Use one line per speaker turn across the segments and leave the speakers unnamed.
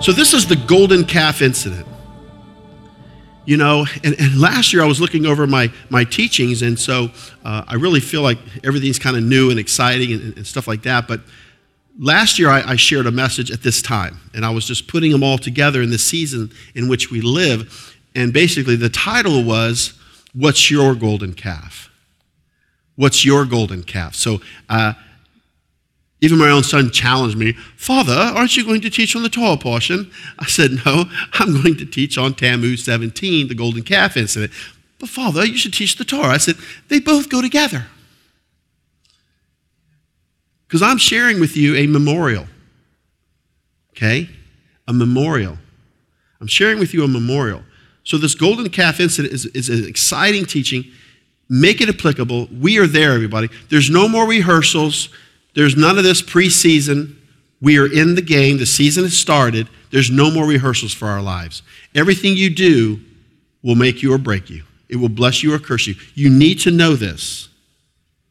So, this is the golden calf incident. You know, and, and last year I was looking over my, my teachings, and so uh, I really feel like everything's kind of new and exciting and, and, stuff like that. But last year I, I shared a message at this time, and I was just putting them all together in the season in which we live. And basically, the title was, What's Your Golden Calf? What's your golden calf? So, uh, even my own son challenged me, Father, aren't you going to teach on the Torah portion? I said, No, I'm going to teach on Tammuz 17, the golden calf incident. But, Father, you should teach the Torah. I said, They both go together. Because I'm sharing with you a memorial. Okay? A memorial. I'm sharing with you a memorial. So, this golden calf incident is, is an exciting teaching. Make it applicable. We are there, everybody. There's no more rehearsals. There's none of this preseason. We are in the game. The season has started. There's no more rehearsals for our lives. Everything you do will make you or break you, it will bless you or curse you. You need to know this.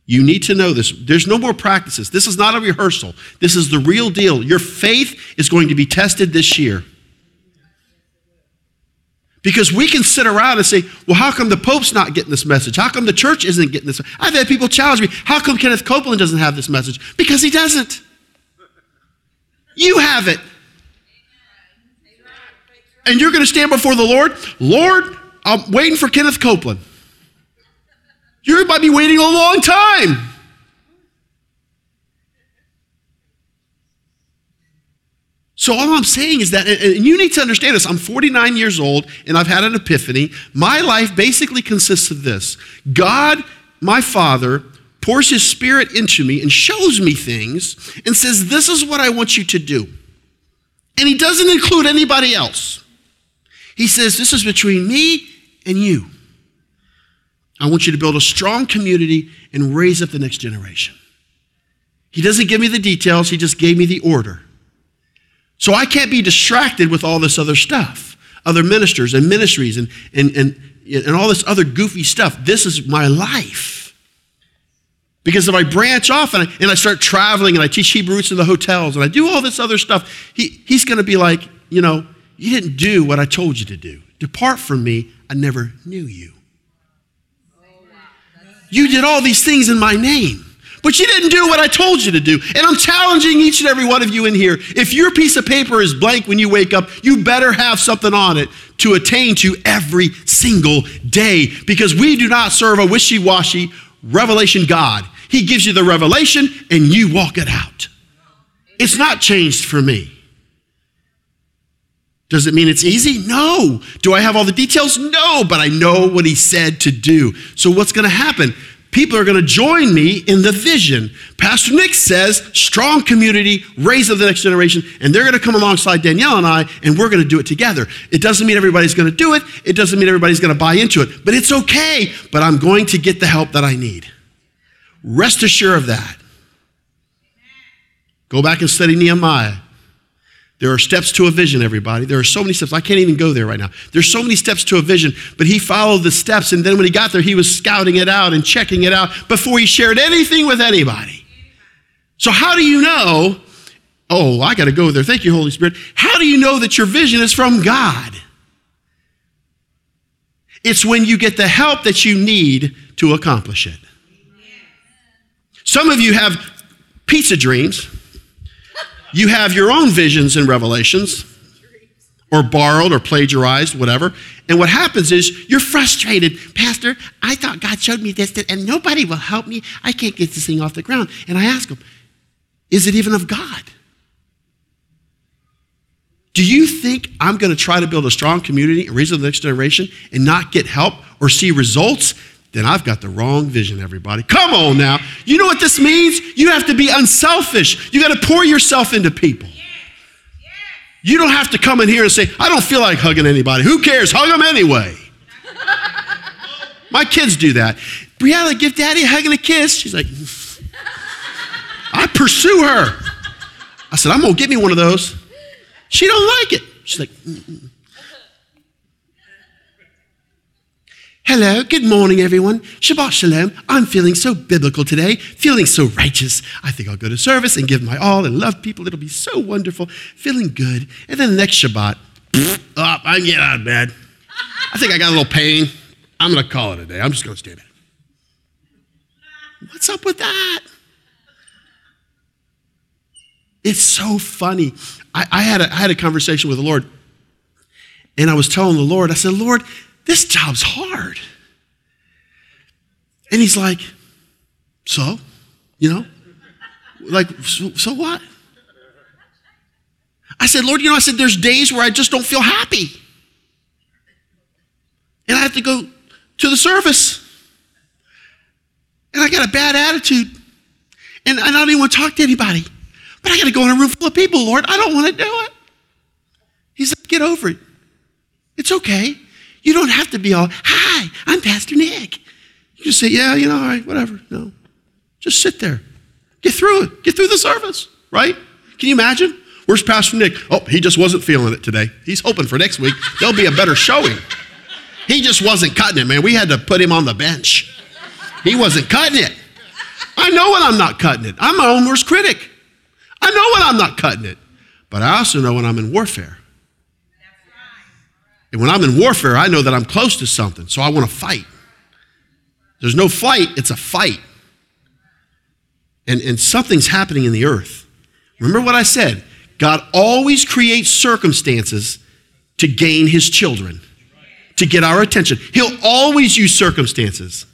You need to know this. There's no more practices. This is not a rehearsal. This is the real deal. Your faith is going to be tested this year. Because we can sit around and say, well, how come the Pope's not getting this message? How come the church isn't getting this? I've had people challenge me, how come Kenneth Copeland doesn't have this message? Because he doesn't. You have it. And you're going to stand before the Lord. Lord, I'm waiting for Kenneth Copeland. You might be waiting a long time. So, all I'm saying is that, and you need to understand this. I'm 49 years old and I've had an epiphany. My life basically consists of this God, my Father, pours His Spirit into me and shows me things and says, This is what I want you to do. And He doesn't include anybody else. He says, This is between me and you. I want you to build a strong community and raise up the next generation. He doesn't give me the details, He just gave me the order. So I can't be distracted with all this other stuff, other ministers and ministries and, and, and, and all this other goofy stuff. This is my life. Because if I branch off and I, and I start traveling and I teach Hebrew roots in the hotels and I do all this other stuff, he, he's going to be like, you know, you didn't do what I told you to do. Depart from me, I never knew you. You did all these things in my name but you didn't do what I told you to do. And I'm challenging each and every one of you in here. If your piece of paper is blank when you wake up, you better have something on it to attain to every single day because we do not serve a wishy washy revelation God. He gives you the revelation and you walk it out. It's not changed for me. Does it mean it's easy? No. Do I have all the details? No, but I know what he said to do. So what's going to happen? People are going to join me in the vision. Pastor Nick says, strong community, raise of the next generation, and they're going to come alongside Danielle and I, and we're going to do it together. It doesn't mean everybody's going to do it, it doesn't mean everybody's going to buy into it, but it's okay. But I'm going to get the help that I need. Rest assured of that. Go back and study Nehemiah. There are steps to a vision, everybody. There are so many steps. I can't even go there right now. There's so many steps to a vision, but he followed the steps, and then when he got there, he was scouting it out and checking it out before he shared anything with anybody. So, how do you know? Oh, I got to go there. Thank you, Holy Spirit. How do you know that your vision is from God? It's when you get the help that you need to accomplish it. Some of you have pizza dreams you have your own visions and revelations, or borrowed or plagiarized, whatever. And what happens is you're frustrated. Pastor, I thought God showed me this, and nobody will help me. I can't get this thing off the ground. And I ask him, is it even of God? Do you think I'm going to try to build a strong community and raise the next generation and not get help or see results? Then I've got the wrong vision, everybody. Come on now. You know what this means? You have to be unselfish. You got to pour yourself into people. You don't have to come in here and say, I don't feel like hugging anybody. Who cares? Hug them anyway. My kids do that. Brianna, give daddy a hug and a kiss. She's like, I pursue her. I said, I'm going to get me one of those. She don't like it. She's like, Mm-mm. Hello, good morning, everyone. Shabbat Shalom. I'm feeling so biblical today, feeling so righteous. I think I'll go to service and give my all and love people. It'll be so wonderful, feeling good. And then the next Shabbat, oh, I'm getting out of bed. I think I got a little pain. I'm going to call it a day. I'm just going to stay in bed. What's up with that? It's so funny. I, I, had a, I had a conversation with the Lord, and I was telling the Lord, I said, Lord, this job's hard. And he's like, So? You know? Like, so, so what? I said, Lord, you know, I said, there's days where I just don't feel happy. And I have to go to the service. And I got a bad attitude. And I don't even want to talk to anybody. But I got to go in a room full of people, Lord. I don't want to do it. He said, get over it. It's okay. You don't have to be all, hi, I'm Pastor Nick. You just say, yeah, you know, all right, whatever. No. Just sit there. Get through it. Get through the service, right? Can you imagine? Where's Pastor Nick? Oh, he just wasn't feeling it today. He's hoping for next week there'll be a better showing. He just wasn't cutting it, man. We had to put him on the bench. He wasn't cutting it. I know when I'm not cutting it. I'm my own worst critic. I know when I'm not cutting it. But I also know when I'm in warfare. And when I'm in warfare, I know that I'm close to something, so I want to fight. There's no flight, it's a fight. And, and something's happening in the earth. Remember what I said? God always creates circumstances to gain his children, to get our attention. He'll always use circumstances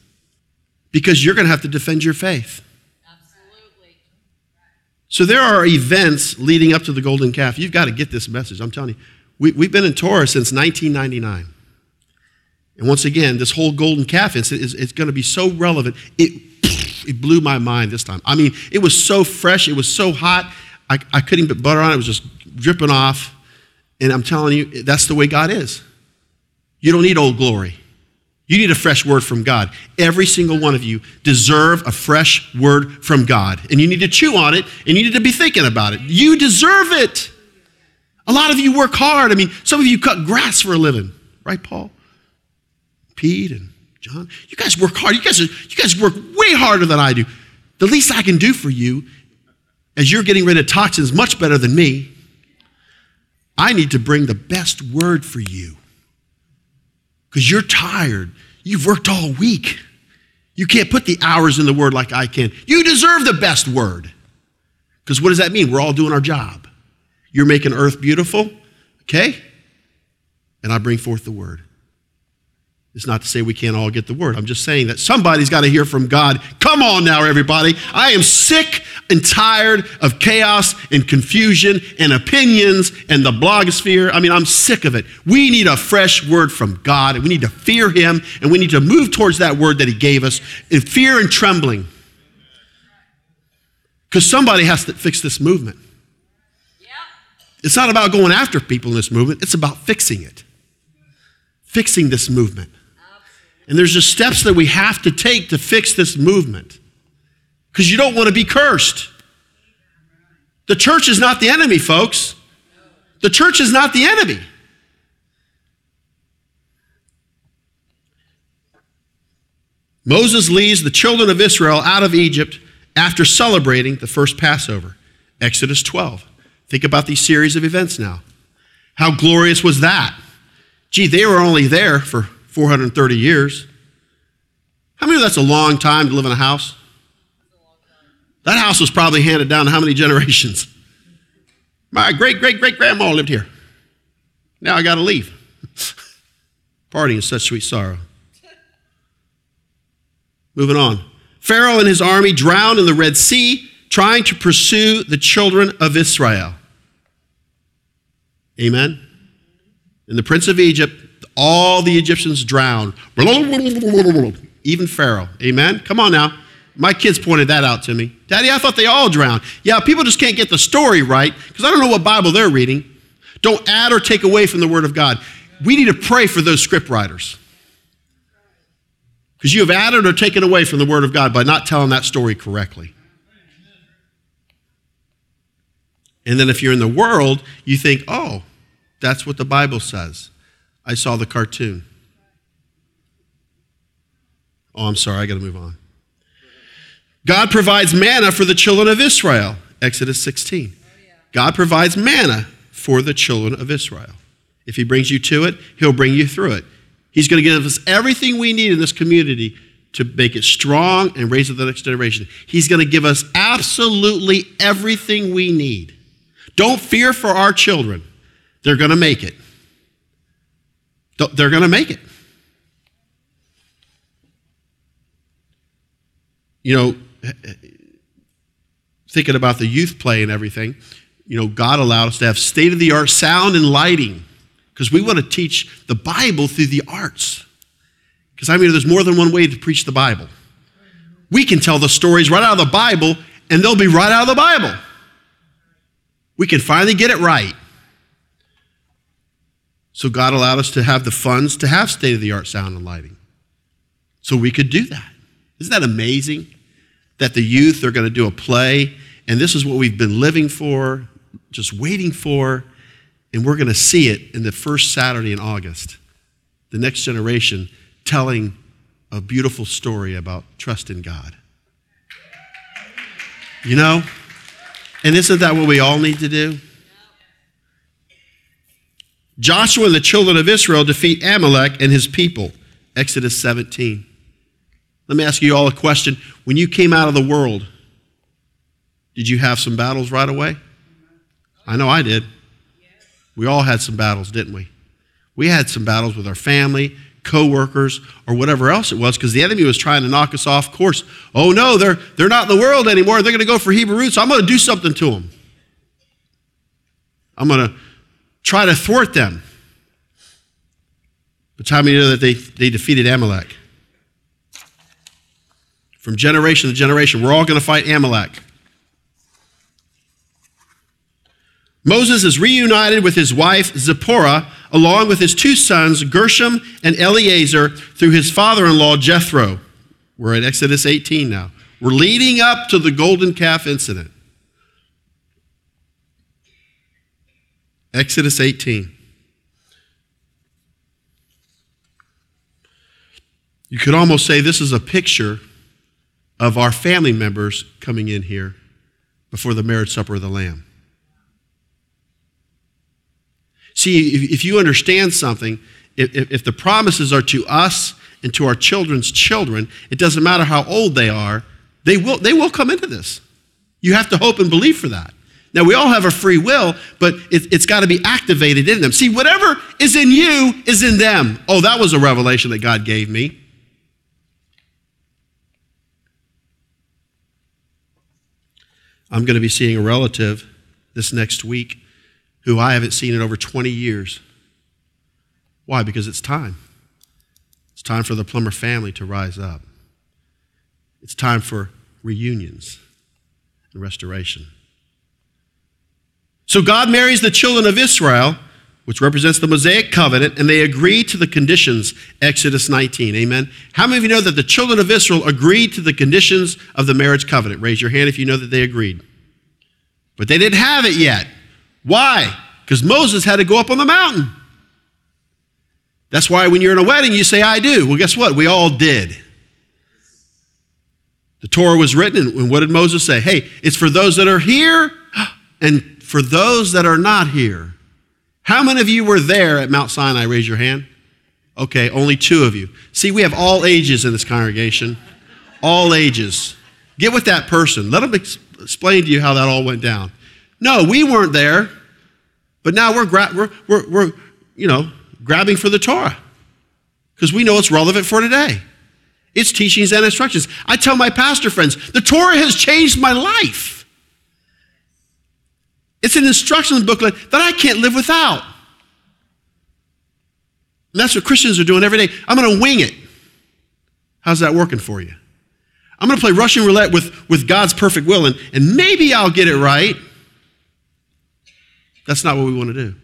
because you're going to have to defend your faith. Absolutely. So there are events leading up to the golden calf. You've got to get this message. I'm telling you. We, we've been in Torah since 1999. And once again, this whole golden calf incident is it's going to be so relevant. It, it blew my mind this time. I mean, it was so fresh, it was so hot. I, I couldn't put butter on it, it was just dripping off. And I'm telling you, that's the way God is. You don't need old glory. You need a fresh word from God. Every single one of you deserve a fresh word from God. And you need to chew on it and you need to be thinking about it. You deserve it. A lot of you work hard. I mean, some of you cut grass for a living, right, Paul? Pete and John. You guys work hard. You guys, are, you guys work way harder than I do. The least I can do for you, as you're getting rid of toxins much better than me, I need to bring the best word for you. Because you're tired. You've worked all week. You can't put the hours in the word like I can. You deserve the best word. Because what does that mean? We're all doing our job. You're making earth beautiful, okay? And I bring forth the word. It's not to say we can't all get the word. I'm just saying that somebody's got to hear from God. Come on now, everybody. I am sick and tired of chaos and confusion and opinions and the blogosphere. I mean, I'm sick of it. We need a fresh word from God, and we need to fear Him, and we need to move towards that word that He gave us in fear and trembling. Because somebody has to fix this movement. It's not about going after people in this movement, it's about fixing it. Fixing this movement. And there's just steps that we have to take to fix this movement. Because you don't want to be cursed. The church is not the enemy, folks. The church is not the enemy. Moses leads the children of Israel out of Egypt after celebrating the first Passover. Exodus 12. Think about these series of events now. How glorious was that? Gee, they were only there for 430 years. How many of that's a long time to live in a house? That house was probably handed down how many generations? My great great great grandma lived here. Now I got to leave. Parting is such sweet sorrow. Moving on. Pharaoh and his army drowned in the Red Sea trying to pursue the children of Israel. Amen? And the prince of Egypt, all the Egyptians drowned. Even Pharaoh. Amen? Come on now. My kids pointed that out to me. Daddy, I thought they all drowned. Yeah, people just can't get the story right because I don't know what Bible they're reading. Don't add or take away from the Word of God. We need to pray for those script writers because you have added or taken away from the Word of God by not telling that story correctly. And then if you're in the world, you think, oh, that's what the Bible says. I saw the cartoon. Oh, I'm sorry, I got to move on. God provides manna for the children of Israel, Exodus 16. God provides manna for the children of Israel. If He brings you to it, He'll bring you through it. He's going to give us everything we need in this community to make it strong and raise up the next generation. He's going to give us absolutely everything we need. Don't fear for our children. They're going to make it. They're going to make it. You know, thinking about the youth play and everything, you know, God allowed us to have state of the art sound and lighting because we want to teach the Bible through the arts. Because I mean, there's more than one way to preach the Bible. We can tell the stories right out of the Bible, and they'll be right out of the Bible. We can finally get it right. So God allowed us to have the funds to have state of the art sound and lighting. So we could do that. Isn't that amazing? That the youth are going to do a play, and this is what we've been living for, just waiting for, and we're going to see it in the first Saturday in August. The next generation telling a beautiful story about trust in God. You know? And isn't that what we all need to do? Joshua and the children of Israel defeat Amalek and his people. Exodus 17. Let me ask you all a question. When you came out of the world, did you have some battles right away? I know I did. We all had some battles, didn't we? We had some battles with our family, co-workers, or whatever else it was, because the enemy was trying to knock us off course. Oh no, they're, they're not in the world anymore. They're going to go for Hebrew roots. I'm going to do something to them. I'm going to try to thwart them. But how many know that they, they defeated Amalek? From generation to generation, we're all going to fight Amalek. Moses is reunited with his wife Zipporah, along with his two sons, Gershom and Eleazar, through his father in law, Jethro. We're at Exodus 18 now. We're leading up to the golden calf incident. Exodus 18. You could almost say this is a picture of our family members coming in here before the marriage supper of the Lamb. See, if, you understand something, if, the promises are to us and to our children's children, it doesn't matter how old they are, they will, they will come into this. You have to hope and believe for that. Now, we all have a free will, but it, has got to be activated in them. See, whatever is in you is in them. Oh, that was a revelation that God gave me. I'm going to be seeing a relative this next week who I haven't seen in over 20 years. Why? Because it's time. It's time for the Plummer family to rise up. It's time for reunions and restoration. So God marries the children of Israel, which represents the Mosaic covenant, and they agree to the conditions, Exodus 19. Amen. How many of you know that the children of Israel agreed to the conditions of the marriage covenant? Raise your hand if you know that they agreed. But they didn't have it yet. Why? Because Moses had to go up on the mountain. That's why when you're in a wedding, you say, I do. Well, guess what? We all did. The Torah was written, and what did Moses say? Hey, it's for those that are here and for those that are not here. How many of you were there at Mount Sinai? Raise your hand. Okay, only two of you. See, we have all ages in this congregation. All ages. Get with that person. Let them ex- explain to you how that all went down. No, we weren't there, but now we're, gra- we're, we're, we're you know, grabbing for the Torah because we know it's relevant for today. It's teachings and instructions. I tell my pastor friends, the Torah has changed my life. It's an instruction booklet that I can't live without. And that's what Christians are doing every day. I'm going to wing it. How's that working for you? I'm going to play Russian roulette with, with God's perfect will, and, and maybe I'll get it right. That's not what we want to do.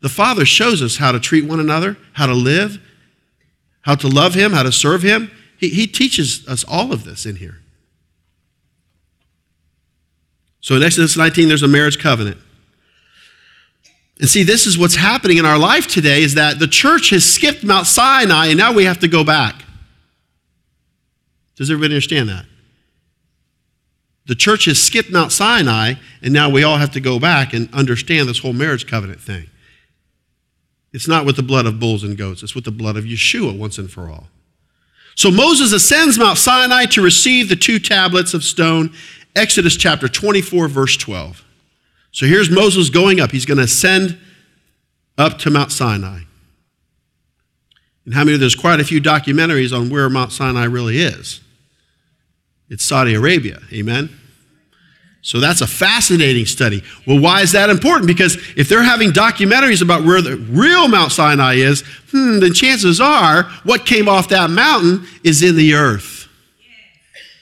The Father shows us how to treat one another, how to live, how to love Him, how to serve Him. He, he teaches us all of this in here. So in Exodus 19, there's a marriage covenant. And see, this is what's happening in our life today is that the church has skipped Mount Sinai and now we have to go back. Does everybody understand that? The church has skipped Mount Sinai, and now we all have to go back and understand this whole marriage covenant thing. It's not with the blood of bulls and goats, it's with the blood of Yeshua once and for all. So Moses ascends Mount Sinai to receive the two tablets of stone, Exodus chapter 24, verse 12. So here's Moses going up. He's going to ascend up to Mount Sinai. And how many, there's quite a few documentaries on where Mount Sinai really is. It's Saudi Arabia. Amen? So that's a fascinating study. Well, why is that important? Because if they're having documentaries about where the real Mount Sinai is, hmm, then chances are what came off that mountain is in the earth.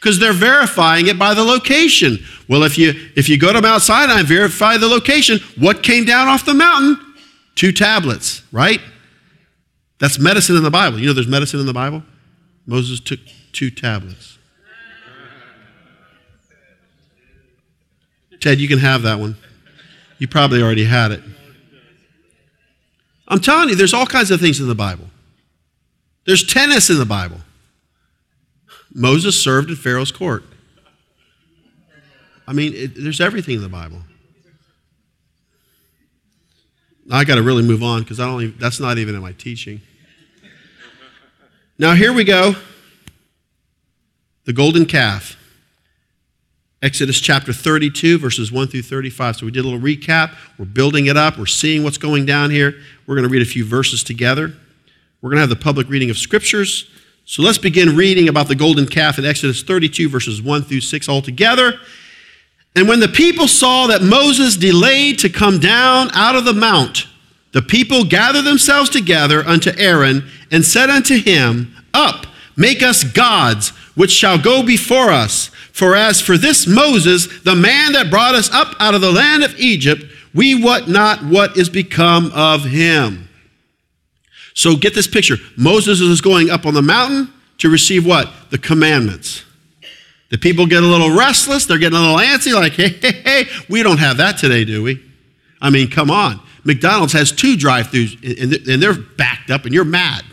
Because they're verifying it by the location. Well, if you if you go to Mount Sinai and verify the location, what came down off the mountain? Two tablets, right? That's medicine in the Bible. You know there's medicine in the Bible? Moses took two tablets. Ted, you can have that one. You probably already had it. I'm telling you, there's all kinds of things in the Bible. There's tennis in the Bible. Moses served in Pharaoh's court. I mean, it, there's everything in the Bible. I got to really move on because I don't. Even, that's not even in my teaching. Now here we go. The golden calf. Exodus chapter 32, verses 1 through 35. So we did a little recap. We're building it up. We're seeing what's going down here. We're going to read a few verses together. We're going to have the public reading of scriptures. So let's begin reading about the golden calf in Exodus 32, verses 1 through 6 altogether. And when the people saw that Moses delayed to come down out of the mount, the people gathered themselves together unto Aaron and said unto him, Up, make us gods, which shall go before us. For as for this Moses, the man that brought us up out of the land of Egypt, we wot not what is become of him. So get this picture. Moses is going up on the mountain to receive what? The commandments. The people get a little restless. They're getting a little antsy, like, hey, hey, hey, we don't have that today, do we? I mean, come on. McDonald's has two drive throughs and they're backed up and you're mad.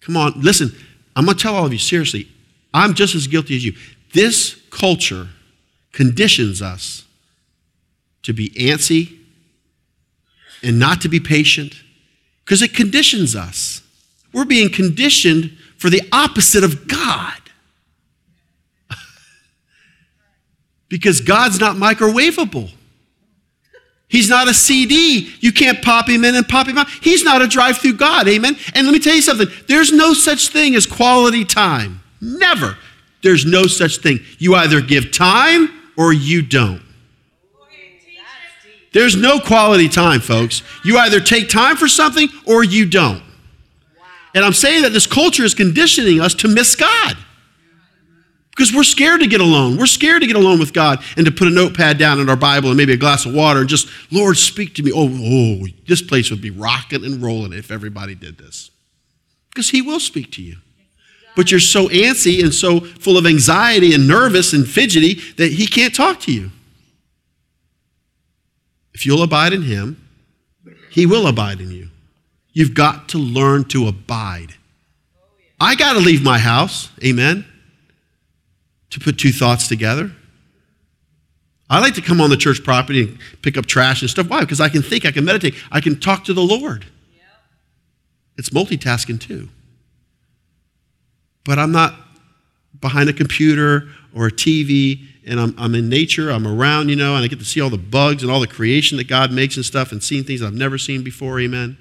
Come on, listen, I'm going to tell all of you seriously, I'm just as guilty as you. This culture conditions us to be antsy and not to be patient because it conditions us. We're being conditioned for the opposite of God. because God's not microwavable. He's not a CD. You can't pop him in and pop him out. He's not a drive through God. Amen. And let me tell you something there's no such thing as quality time. Never. There's no such thing. You either give time or you don't. There's no quality time, folks. You either take time for something or you don't. And I'm saying that this culture is conditioning us to miss God. Because we're scared to get alone. We're scared to get alone with God and to put a notepad down in our Bible and maybe a glass of water and just, Lord, speak to me. Oh, oh, this place would be rocking and rolling if everybody did this. Because He will speak to you. But you're so antsy and so full of anxiety and nervous and fidgety that He can't talk to you. If you'll abide in Him, He will abide in you. You've got to learn to abide. I got to leave my house. Amen to put two thoughts together. I like to come on the church property and pick up trash and stuff. Why? Because I can think, I can meditate, I can talk to the Lord. It's multitasking too. But I'm not behind a computer or a TV and I'm, I'm in nature, I'm around, you know, and I get to see all the bugs and all the creation that God makes and stuff and seeing things I've never seen before, amen.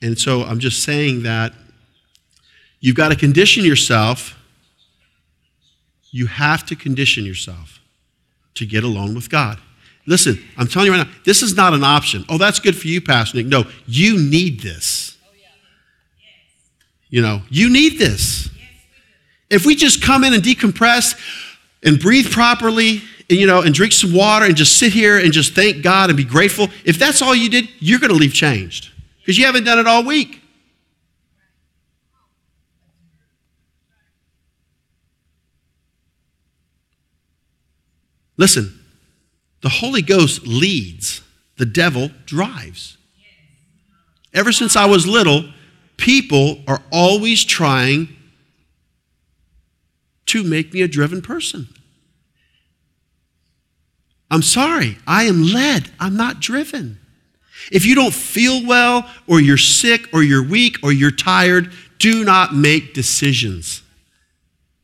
And so I'm just saying that you've got to condition yourself you have to condition yourself to get alone with God. Listen, I'm telling you right now, this is not an option. Oh, that's good for you, Pastor Nick. No, you need this. You know, you need this. If we just come in and decompress and breathe properly, and, you know, and drink some water and just sit here and just thank God and be grateful, if that's all you did, you're going to leave changed because you haven't done it all week. Listen, the Holy Ghost leads, the devil drives. Ever since I was little, people are always trying to make me a driven person. I'm sorry, I am led, I'm not driven. If you don't feel well, or you're sick, or you're weak, or you're tired, do not make decisions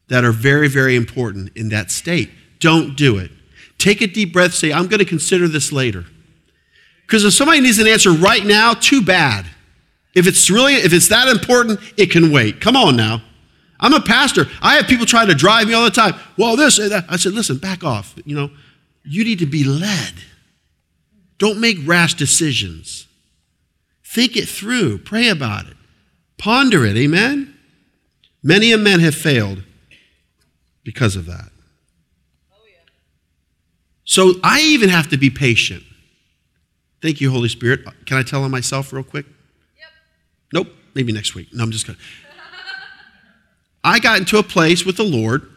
that are very, very important in that state. Don't do it. Take a deep breath, say, I'm going to consider this later. Because if somebody needs an answer right now, too bad. If it's really, if it's that important, it can wait. Come on now. I'm a pastor. I have people trying to drive me all the time. Well, this and that. I said, listen, back off. You know, you need to be led. Don't make rash decisions. Think it through. Pray about it. Ponder it. Amen? Many a men have failed because of that. So I even have to be patient. Thank you, Holy Spirit. Can I tell on myself real quick? Yep. Nope. Maybe next week. No, I'm just going to. I got into a place with the Lord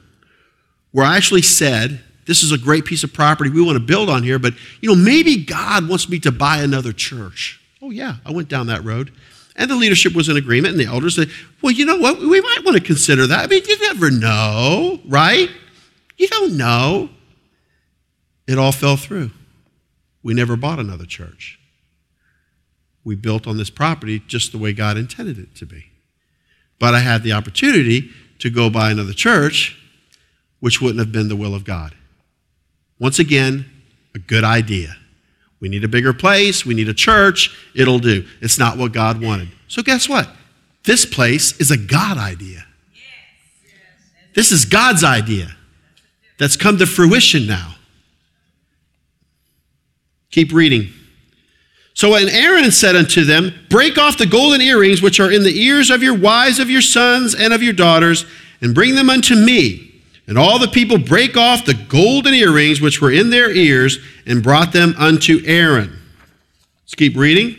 where I actually said, This is a great piece of property we want to build on here, but you know, maybe God wants me to buy another church. Oh, yeah, I went down that road. And the leadership was in agreement, and the elders said, Well, you know what? We might want to consider that. I mean, you never know, right? You don't know. It all fell through. We never bought another church. We built on this property just the way God intended it to be. But I had the opportunity to go buy another church, which wouldn't have been the will of God. Once again, a good idea. We need a bigger place, we need a church, it'll do. It's not what God wanted. So, guess what? This place is a God idea. This is God's idea that's come to fruition now. Keep reading. So when Aaron said unto them, Break off the golden earrings which are in the ears of your wives, of your sons, and of your daughters, and bring them unto me. And all the people brake off the golden earrings which were in their ears, and brought them unto Aaron. Let's keep reading.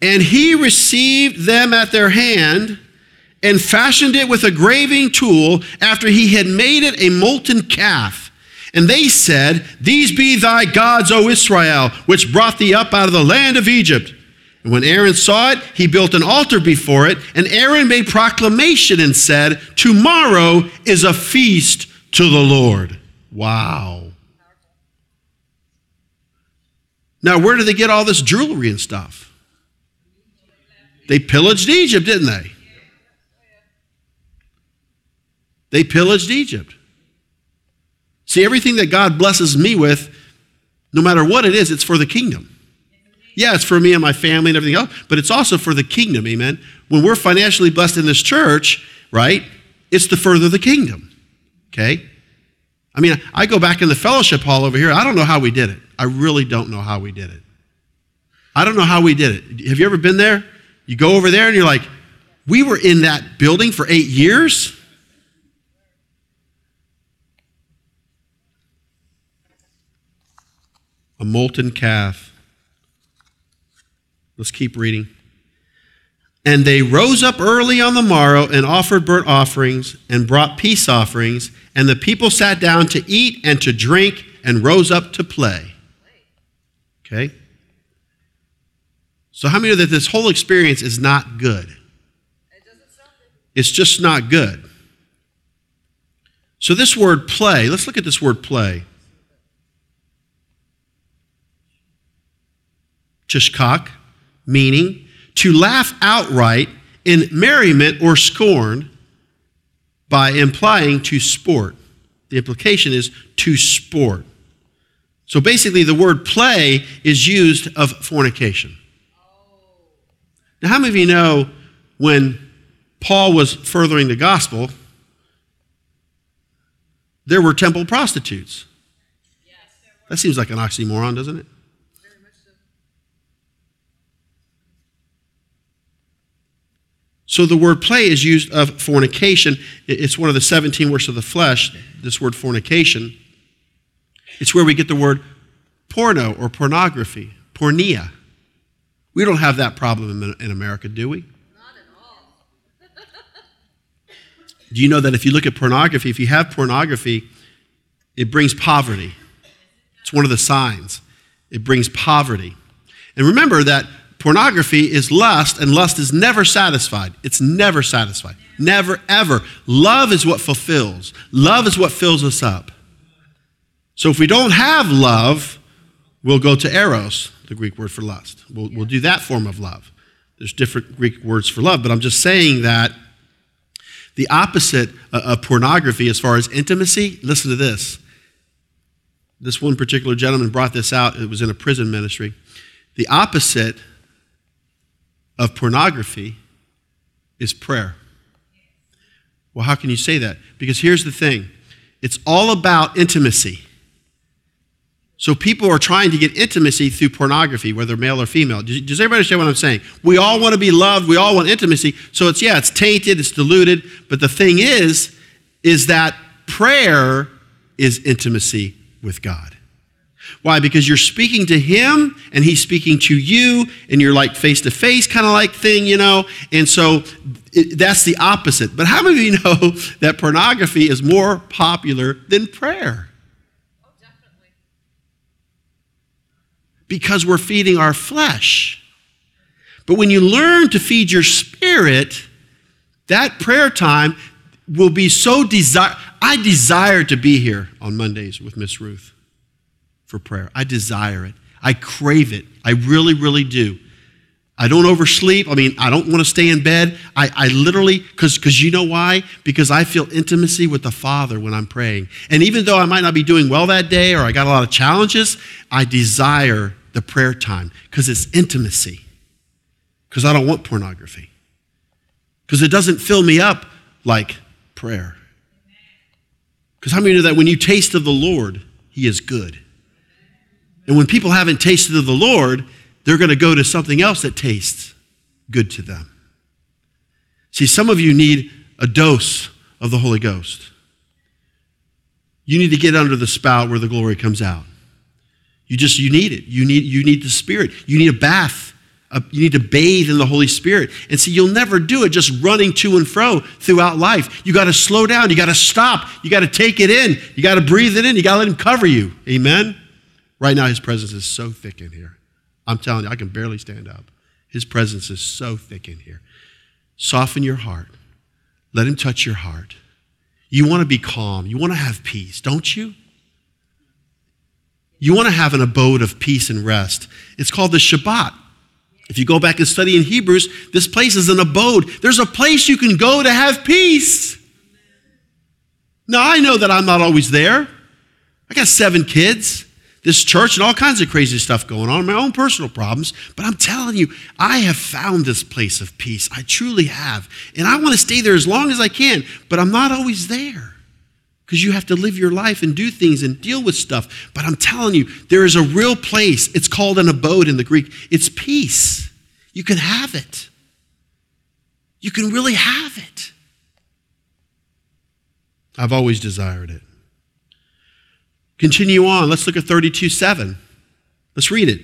And he received them at their hand, and fashioned it with a graving tool after he had made it a molten calf. And they said, These be thy gods, O Israel, which brought thee up out of the land of Egypt. And when Aaron saw it, he built an altar before it, and Aaron made proclamation and said, Tomorrow is a feast to the Lord. Wow. Now, where did they get all this jewelry and stuff? They pillaged Egypt, didn't they? They pillaged Egypt. See, everything that God blesses me with, no matter what it is, it's for the kingdom. Yeah, it's for me and my family and everything else, but it's also for the kingdom, amen? When we're financially blessed in this church, right, it's to further the kingdom, okay? I mean, I go back in the fellowship hall over here. I don't know how we did it. I really don't know how we did it. I don't know how we did it. Have you ever been there? You go over there and you're like, we were in that building for eight years? A molten calf. Let's keep reading. And they rose up early on the morrow and offered burnt offerings and brought peace offerings. And the people sat down to eat and to drink and rose up to play. Okay? So, how many know that this whole experience is not good? It's just not good. So, this word play, let's look at this word play. Tishkak, meaning to laugh outright in merriment or scorn by implying to sport. The implication is to sport. So basically, the word play is used of fornication. Now, how many of you know when Paul was furthering the gospel, there were temple prostitutes? That seems like an oxymoron, doesn't it? So the word play is used of fornication. It's one of the 17 works of the flesh, this word fornication. It's where we get the word porno or pornography, porneia. We don't have that problem in America, do we?
Not at all.
do you know that if you look at pornography, if you have pornography, it brings poverty? It's one of the signs. It brings poverty. And remember that pornography is lust, and lust is never satisfied. It's never satisfied. Never, ever. Love is what fulfills, love is what fills us up. So if we don't have love, we'll go to eros, the Greek word for lust. We'll, we'll do that form of love. There's different Greek words for love, but I'm just saying that the opposite of pornography, as far as intimacy, listen to this. This one particular gentleman brought this out. It was in a prison ministry. The opposite of pornography is prayer. Well, how can you say that? Because here's the thing it's all about intimacy. So people are trying to get intimacy through pornography, whether male or female. Does, everybody understand what I'm saying? We all want to be loved. We all want intimacy. So it's, yeah, it's tainted, it's diluted. But the thing is, is that prayer is intimacy with God. Why? Because you're speaking to him and he's speaking to you and you're like face to face kind of like thing, you know? And so it, that's the opposite. But how many of you know that pornography is more popular than prayer?
Oh, definitely.
Because we're feeding our flesh. But when you learn to feed your spirit, that prayer time will be so desire. I desire to be here on Mondays with Miss Ruth for prayer. I desire it. I crave it. I really, really do. I don't oversleep. I mean, I don't want to stay in bed. I, I literally, because you know why? Because I feel intimacy with the Father when I'm praying. And even though I might not be doing well that day or I got a lot of challenges, I desire the prayer time because it's intimacy. Because I don't want pornography. Because it doesn't fill me up like prayer. Because how many know that when you taste of the Lord, He is good? And when people haven't tasted of the Lord, they're going to go to something else that tastes good to them. See, some of you need a dose of the Holy Ghost. You need to get under the spout where the glory comes out. You just you need it. You need you need the Spirit. You need a bath. you need to bathe in the Holy Spirit. And see, you'll never do it just running to and fro throughout life. You got to slow down. You got to stop. You got to take it in. You got to breathe it in. You got to let Him cover you. Amen. Right now, His presence is so thick in here. I'm telling you, I can barely stand up. His presence is so thick in here. Soften your heart. Let Him touch your heart. You want to be calm. You want to have peace, don't you? You want to have an abode of peace and rest. It's called the Shabbat. If you go back and study in Hebrews, this place is an abode. There's a place you can go to have peace. Now, I know that I'm not always there. I got seven kids this church and all kinds of crazy stuff going on, my own personal problems. But I'm telling you, I have found this place of peace. I truly have. And I want to stay there as long as I can, but I'm not always there because you have to live your life and do things and deal with stuff. But I'm telling you, there is a real place. It's called an abode in the Greek, it's peace. You can have it. You can really have it. I've always desired it. Continue on. Let's look at 32 7. Let's read it.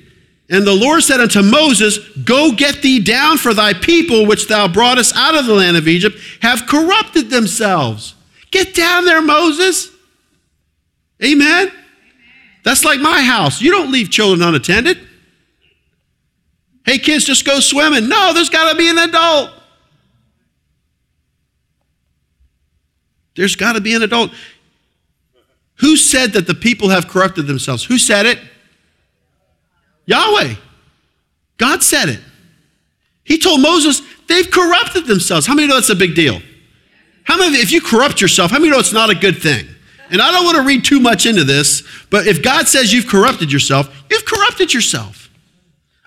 And the Lord said unto Moses, Go get thee down, for thy people, which thou broughtest out of the land of Egypt, have corrupted themselves. Get down there, Moses. Amen? Amen. That's like my house. You don't leave children unattended. Hey, kids, just go swimming. No, there's got to be an adult. There's got to be an adult. Who said that the people have corrupted themselves? Who said it? Yahweh. God said it. He told Moses, they've corrupted themselves. How many know that's a big deal? How many, if you corrupt yourself, how many know it's not a good thing? And I don't want to read too much into this, but if God says you've corrupted yourself, you've corrupted yourself.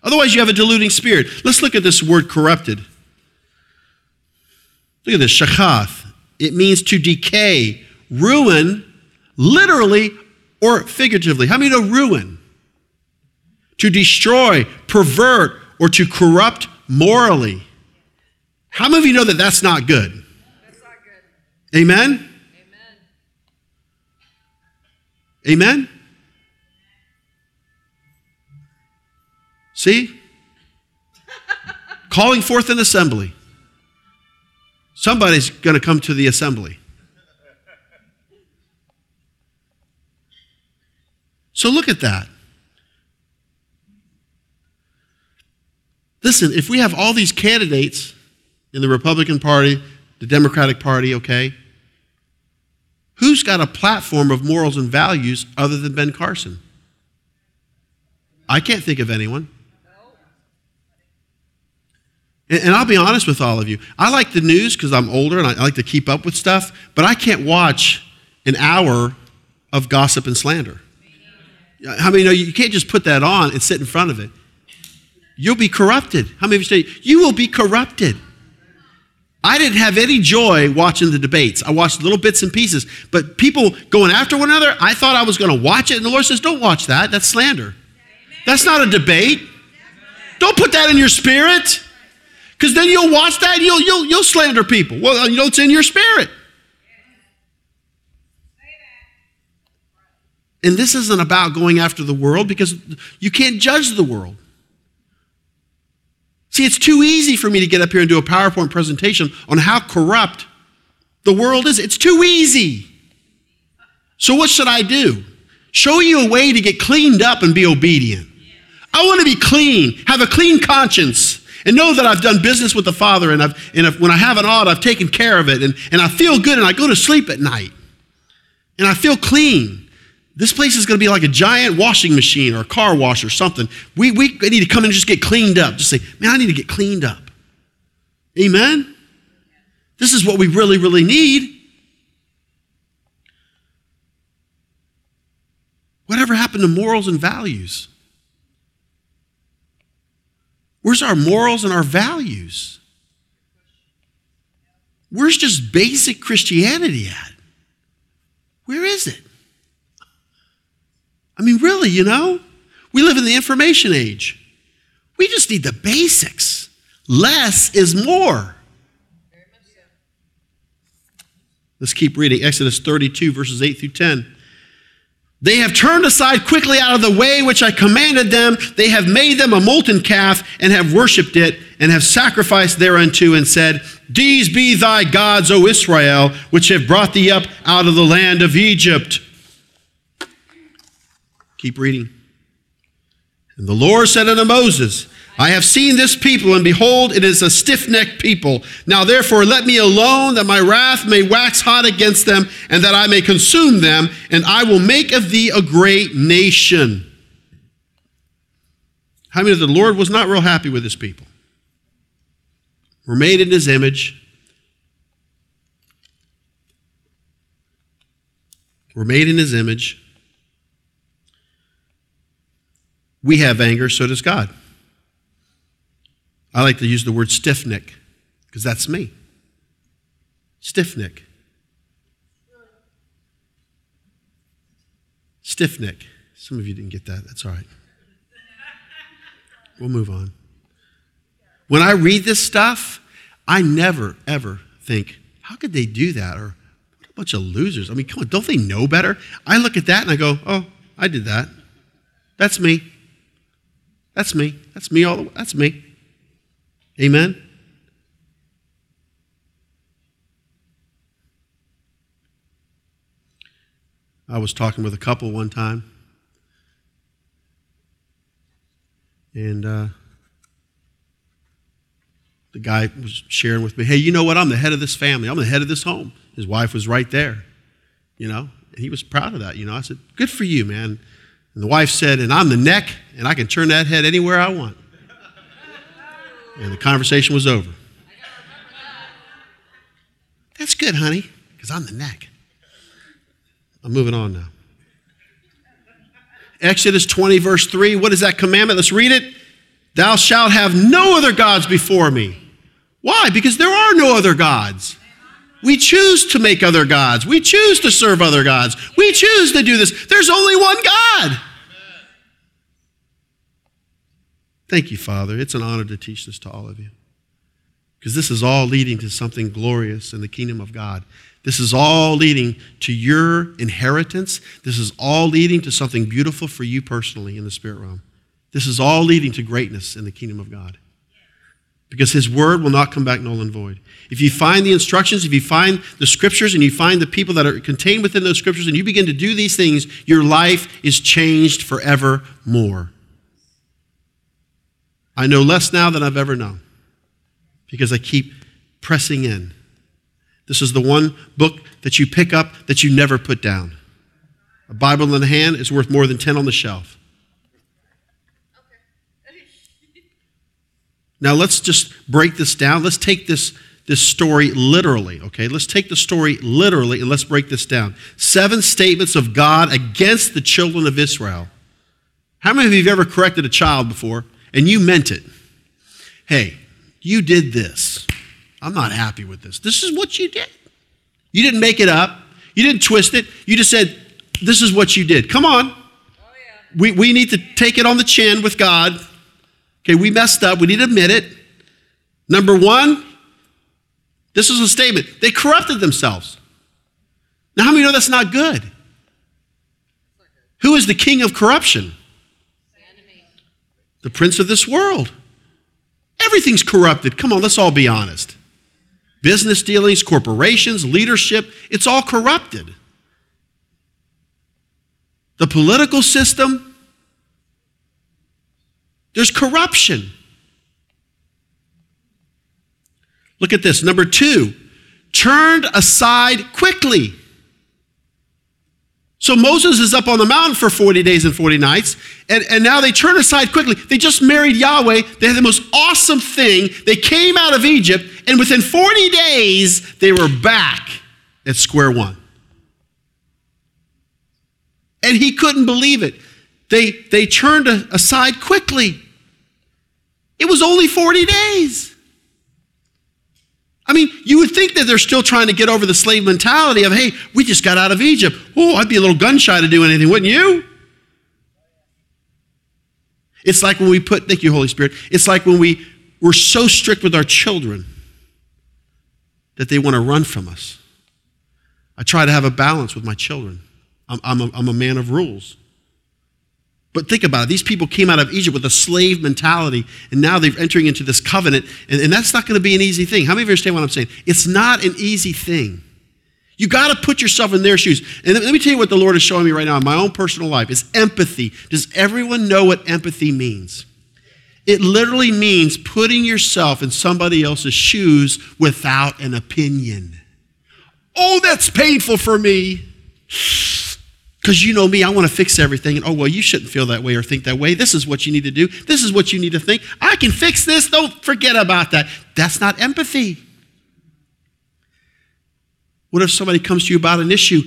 Otherwise, you have a deluding spirit. Let's look at this word corrupted. Look at this, shachath. It means to decay, ruin, literally or figuratively. How many know ruin? To destroy, pervert, or to corrupt morally. How many of you know that that's not good?
That's not good.
Amen?
Amen.
Amen? See? Calling forth an assembly. Somebody's going to come to the assembly. So look at that. Listen, if we have all these candidates in the Republican Party, the Democratic Party, okay, who's got a platform of morals and values other than Ben Carson? I can't think of anyone. And, I'll be honest with all of you. I like the news because I'm older and I like to keep up with stuff, but I can't watch an hour of gossip and slander. How many know you can't just put that on and sit in front of it? You'll be corrupted. How many of you say you will be corrupted? I didn't have any joy watching the debates. I watched little bits and pieces, but people going after one another, I thought I was going to watch it, and the Lord says, Don't watch that. That's slander. That's not a debate. Don't put that in your spirit, because then you'll watch that and you'll, you'll, you'll slander people. Well, you know, it's in your spirit. And this isn't about going after the world because you can't judge the world. See, it's too easy for me to get up here and do a PowerPoint presentation on how corrupt the world is. It's too easy. So, what should I do? Show you a way to get cleaned up and be obedient. I want to be clean, have a clean conscience, and know that I've done business with the Father, and, I've, and if, when I have an odd, I've taken care of it, and, and I feel good, and I go to sleep at night, and I feel clean. This place is going to be like a giant washing machine or a car wash or something. We, we need to come in and just get cleaned up. Just say, man, I need to get cleaned up. Amen? This is what we really, really need. Whatever happened to morals and values? Where's our morals and our values? Where's just basic Christianity at? Where is it? I mean, really, you know? We live in the information age. We just need the basics. Less is more. Let's keep reading. Exodus 32, verses 8 through 10. They have turned aside quickly out of the way which I commanded them. They have made them a molten calf and have worshipped it and have sacrificed thereunto and said, These be thy gods, O Israel, which have brought thee up out of the land of Egypt. Keep reading. And the Lord said unto Moses, I have seen this people, and behold, it is a stiff necked people. Now therefore, let me alone, that my wrath may wax hot against them, and that I may consume them, and I will make of thee a great nation. How many of the Lord was not real happy with his people? We're made in his image. We're made in his image. We have anger, so does God. I like to use the word stiff neck because that's me. Stiff neck. Stiff neck. Some of you didn't get that. That's all right. We'll move on. When I read this stuff, I never, ever think, how could they do that? Or what a bunch of losers. I mean, come on, don't they know better? I look at that and I go, oh, I did that. That's me. That's me. That's me all the way. That's me. Amen. I was talking with a couple one time, and uh, the guy was sharing with me, "Hey, you know what? I'm the head of this family. I'm the head of this home." His wife was right there, you know, and he was proud of that. You know, I said, "Good for you, man." And the wife said, And I'm the neck, and I can turn that head anywhere I want. And the conversation was over. That's good, honey, because I'm the neck. I'm moving on now. Exodus 20, verse 3. What is that commandment? Let's read it. Thou shalt have no other gods before me. Why? Because there are no other gods. We choose to make other gods. We choose to serve other gods. We choose to do this. There's only one God. Thank you, Father. It's an honor to teach this to all of you. Because this is all leading to something glorious in the kingdom of God. This is all leading to your inheritance. This is all leading to something beautiful for you personally in the spirit realm. This is all leading to greatness in the kingdom of God because his word will not come back null and void. If you find the instructions, if you find the scriptures, and you find the people that are contained within those scriptures, and you begin to do these things, your life is changed forevermore. I know less now than I've ever known because I keep pressing in. This is the one book that you pick up that you never put down. A Bible in the hand is worth more than 10 on the shelf. Now let's just break this down. Let's take this, this story literally, okay? Let's take the story literally and let's break this down. Seven statements of God against the children of Israel. How many of you have ever corrected a child before and you meant it? Hey, you did this. I'm not happy with this. This is what you did. You didn't make it up. You didn't twist it. You just said, this is what you did. Come on.
Oh, yeah.
We, we need to take it on the chin with God. Okay, we messed up. We need to admit it. Number one, this is a statement. They corrupted themselves. Now, how many know that's not good? Who is the king of corruption? The prince of this world. Everything's corrupted. Come on, let's all be honest. Business dealings, corporations, leadership, it's all corrupted. The political system, there's corruption. Look at this. Number two, turned aside quickly. So Moses is up on the mountain for 40 days and 40 nights, and, and now they turn aside quickly. They just married Yahweh. They had the most awesome thing. They came out of Egypt, and within 40 days, they were back at square one. And he couldn't believe it. They, they turned aside quickly. It was only 40 days. I mean, you would think that they're still trying to get over the slave mentality of, hey, we just got out of Egypt. Oh, I'd be a little gun shy to do anything, wouldn't you? It's like when we put, thank you, Holy Spirit. It's like when we, we're so strict with our children that they want to run from us. I try to have a balance with my children. I'm, I'm, a, I'm a man of rules. But think about it. These people came out of Egypt with a slave mentality, and now they're entering into this covenant, and, and that's not going to be an easy thing. How many of you understand what I'm saying? It's not an easy thing. You got to put yourself in their shoes. And let me tell you what the Lord is showing me right now in my own personal life is empathy. Does everyone know what empathy means? It literally means putting yourself in somebody else's shoes without an opinion. Oh, that's painful for me. Because you know me, I want to fix everything. And oh, well, you shouldn't feel that way or think that way. This is what you need to do. This is what you need to think. I can fix this. Don't forget about that. That's not empathy. What if somebody comes to you about an issue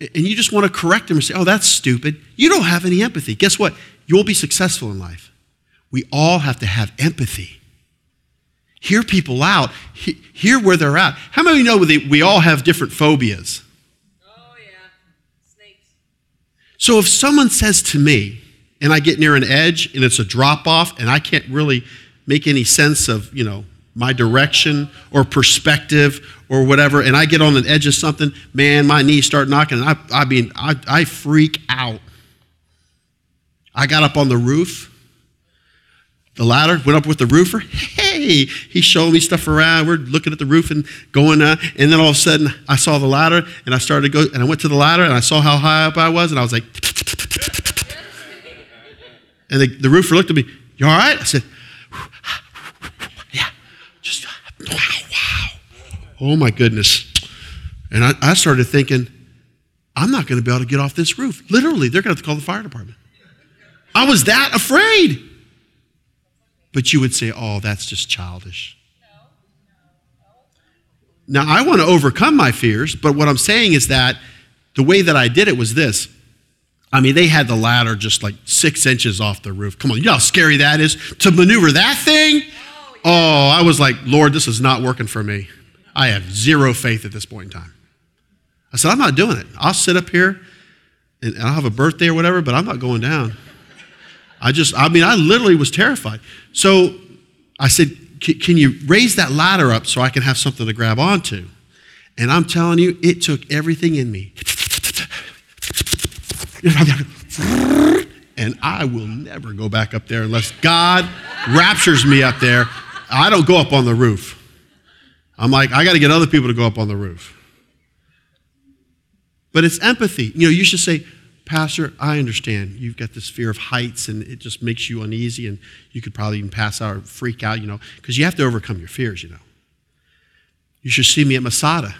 and you just want to correct them and say, oh, that's stupid? You don't have any empathy. Guess what? You'll be successful in life. We all have to have empathy. Hear people out, hear where they're at. How many of you know that we all have different phobias? So if someone says to me, and I get near an edge and it's a drop off and I can't really make any sense of, you know, my direction or perspective or whatever, and I get on an edge of something, man, my knees start knocking, and I, I mean, I, I freak out. I got up on the roof, the ladder, went up with the roofer. Hey, he's showing me stuff around. We're looking at the roof and going, uh, and then all of a sudden I saw the ladder and I started to go, and I went to the ladder and I saw how high up I was, and I was like, and the, the roofer looked at me, You all right? I said, Yeah, just wow, wow. Oh my goodness. And I, I started thinking, I'm not going to be able to get off this roof. Literally, they're going to have to call the fire department. I was that afraid. But you would say, Oh, that's just childish. Now, I want to overcome my fears, but what I'm saying is that the way that I did it was this. I mean, they had the ladder just like six inches off the roof. Come on, you know how scary that is to maneuver that thing? Oh, I was like, Lord, this is not working for me. I have zero faith at this point in time. I said, I'm not doing it. I'll sit up here and I'll have a birthday or whatever, but I'm not going down. I just, I mean, I literally was terrified. So I said, Can you raise that ladder up so I can have something to grab onto? And I'm telling you, it took everything in me. And I will never go back up there unless God raptures me up there. I don't go up on the roof. I'm like, I got to get other people to go up on the roof. But it's empathy. You know, you should say, Pastor, I understand. You've got this fear of heights and it just makes you uneasy and you could probably even pass out or freak out, you know, because you have to overcome your fears, you know. You should see me at Masada.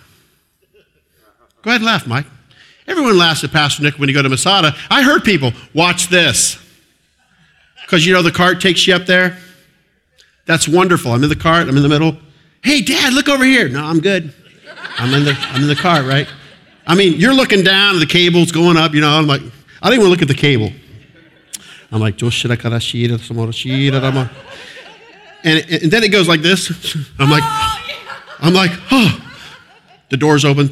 Go ahead and laugh, Mike. Everyone laughs at Pastor Nick when you go to Masada. I heard people, watch this. Because you know the cart takes you up there? That's wonderful. I'm in the cart, I'm in the middle. Hey, Dad, look over here. No, I'm good. I'm in the, I'm in the cart, right? I mean, you're looking down, the cable's going up, you know. I'm like, I don't even look at the cable. I'm like, and, and then it goes like this. I'm like, I'm like, oh. The door's open.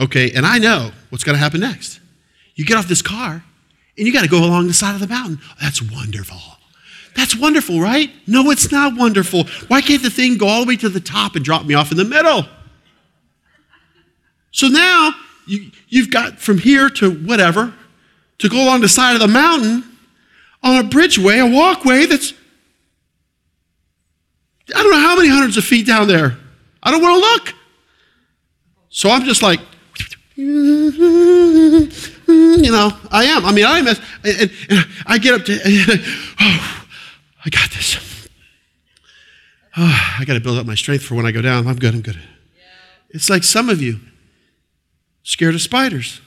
Okay, and I know what's going to happen next. You get off this car, and you got to go along the side of the mountain. That's wonderful. That's wonderful, right? No, it's not wonderful. Why can't the thing go all the way to the top and drop me off in the middle? So now you, you've got from here to whatever to go along the side of the mountain on a bridgeway, a walkway that's, I don't know how many hundreds of feet down there. I don't want to look. So I'm just like, you know, I am. I mean, I am. And, and I get up to, oh, I got this. Oh, I got to build up my strength for when I go down. I'm good. I'm good. It's like some of you scared of spiders,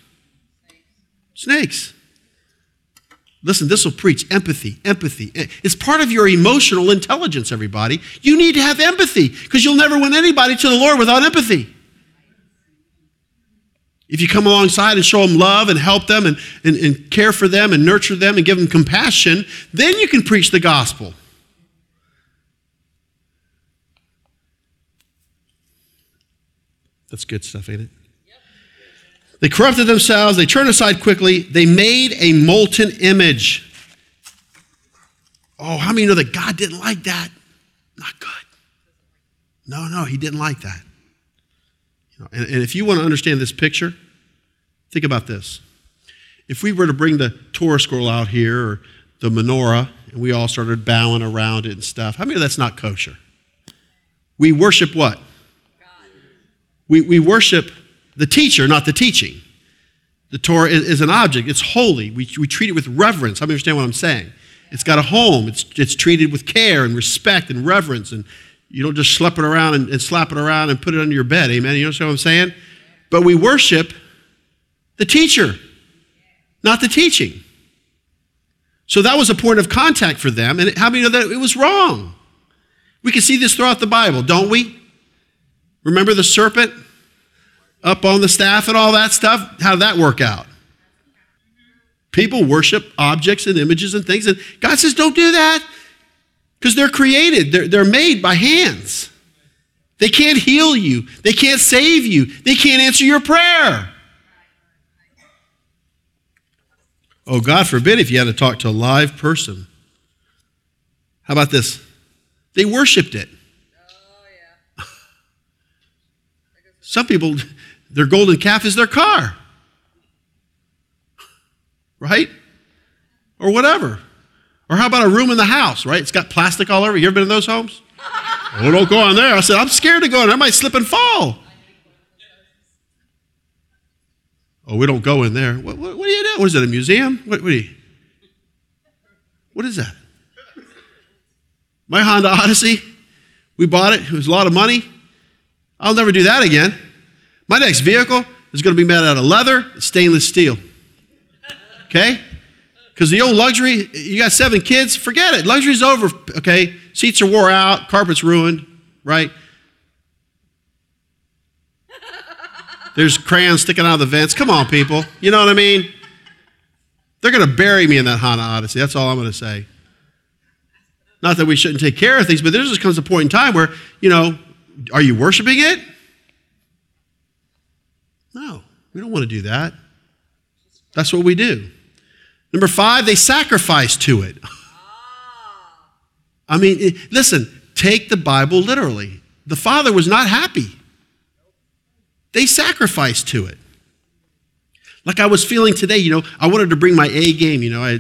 snakes. Listen, this will preach empathy, empathy. It's part of your emotional intelligence, everybody. You need to have empathy because you'll never win anybody to the Lord without empathy. If you come alongside and show them love and help them and, and, and care for them and nurture them and give them compassion, then you can preach the gospel. That's good stuff, ain't it? They corrupted themselves, they turned aside quickly, they made a molten image. Oh, how many know that God didn't like that? Not good. No, no, he didn't like that. You know, and, and if you want to understand this picture, think about this. If we were to bring the Torah scroll out here or the menorah and we all started bowing around it and stuff, how many of that's not kosher? We worship what? We, we worship the teacher, not the teaching. The Torah is, is, an object, it's holy. We, we treat it with reverence. I understand what I'm saying. It's got a home, it's, it's treated with care and respect and reverence, and you don't just slap it around and, and slap it around and put it under your bed. Amen. You understand what I'm saying? But we worship the teacher, not the teaching. So that was a point of contact for them, and how many know that it was wrong? We can see this throughout the Bible, don't we? Remember the serpent? Up on the staff and all that stuff. How did that work out? People worship objects and images and things, and God says, don't do that because they're created, they're, they're made by hands. They can't heal you, they can't save you, they can't answer your prayer. Oh, God forbid if you had to talk to a live person. How about this? They worshiped it. Oh, Some people, their golden calf is their car. Right? Or whatever. Or how about a room in the house, right? It's got plastic all over. You ever been in those homes? oh, don't go on there. I said, I'm scared to go in there. I might slip and fall. Oh, we don't go in there. What, what, what do you do? What is it, a museum? What, what, you, what is that? My Honda Odyssey, we bought it. It was a lot of money. I'll never do that again. My next vehicle is going to be made out of leather, stainless steel. Okay? Because the old luxury, you got seven kids, forget it. Luxury's over, okay? Seats are wore out, carpet's ruined, right? There's crayons sticking out of the vents. Come on, people. You know what I mean? They're going to bury me in that Honda Odyssey. That's all I'm going to say. Not that we shouldn't take care of things, but there just comes a point in time where, you know, are you worshiping it? No, we don't want to do that. That's what we do. Number five, they sacrifice to it. Ah. I mean, listen, take the Bible literally. The Father was not happy. They sacrificed to it. Like I was feeling today, you know, I wanted to bring my A game. You know, I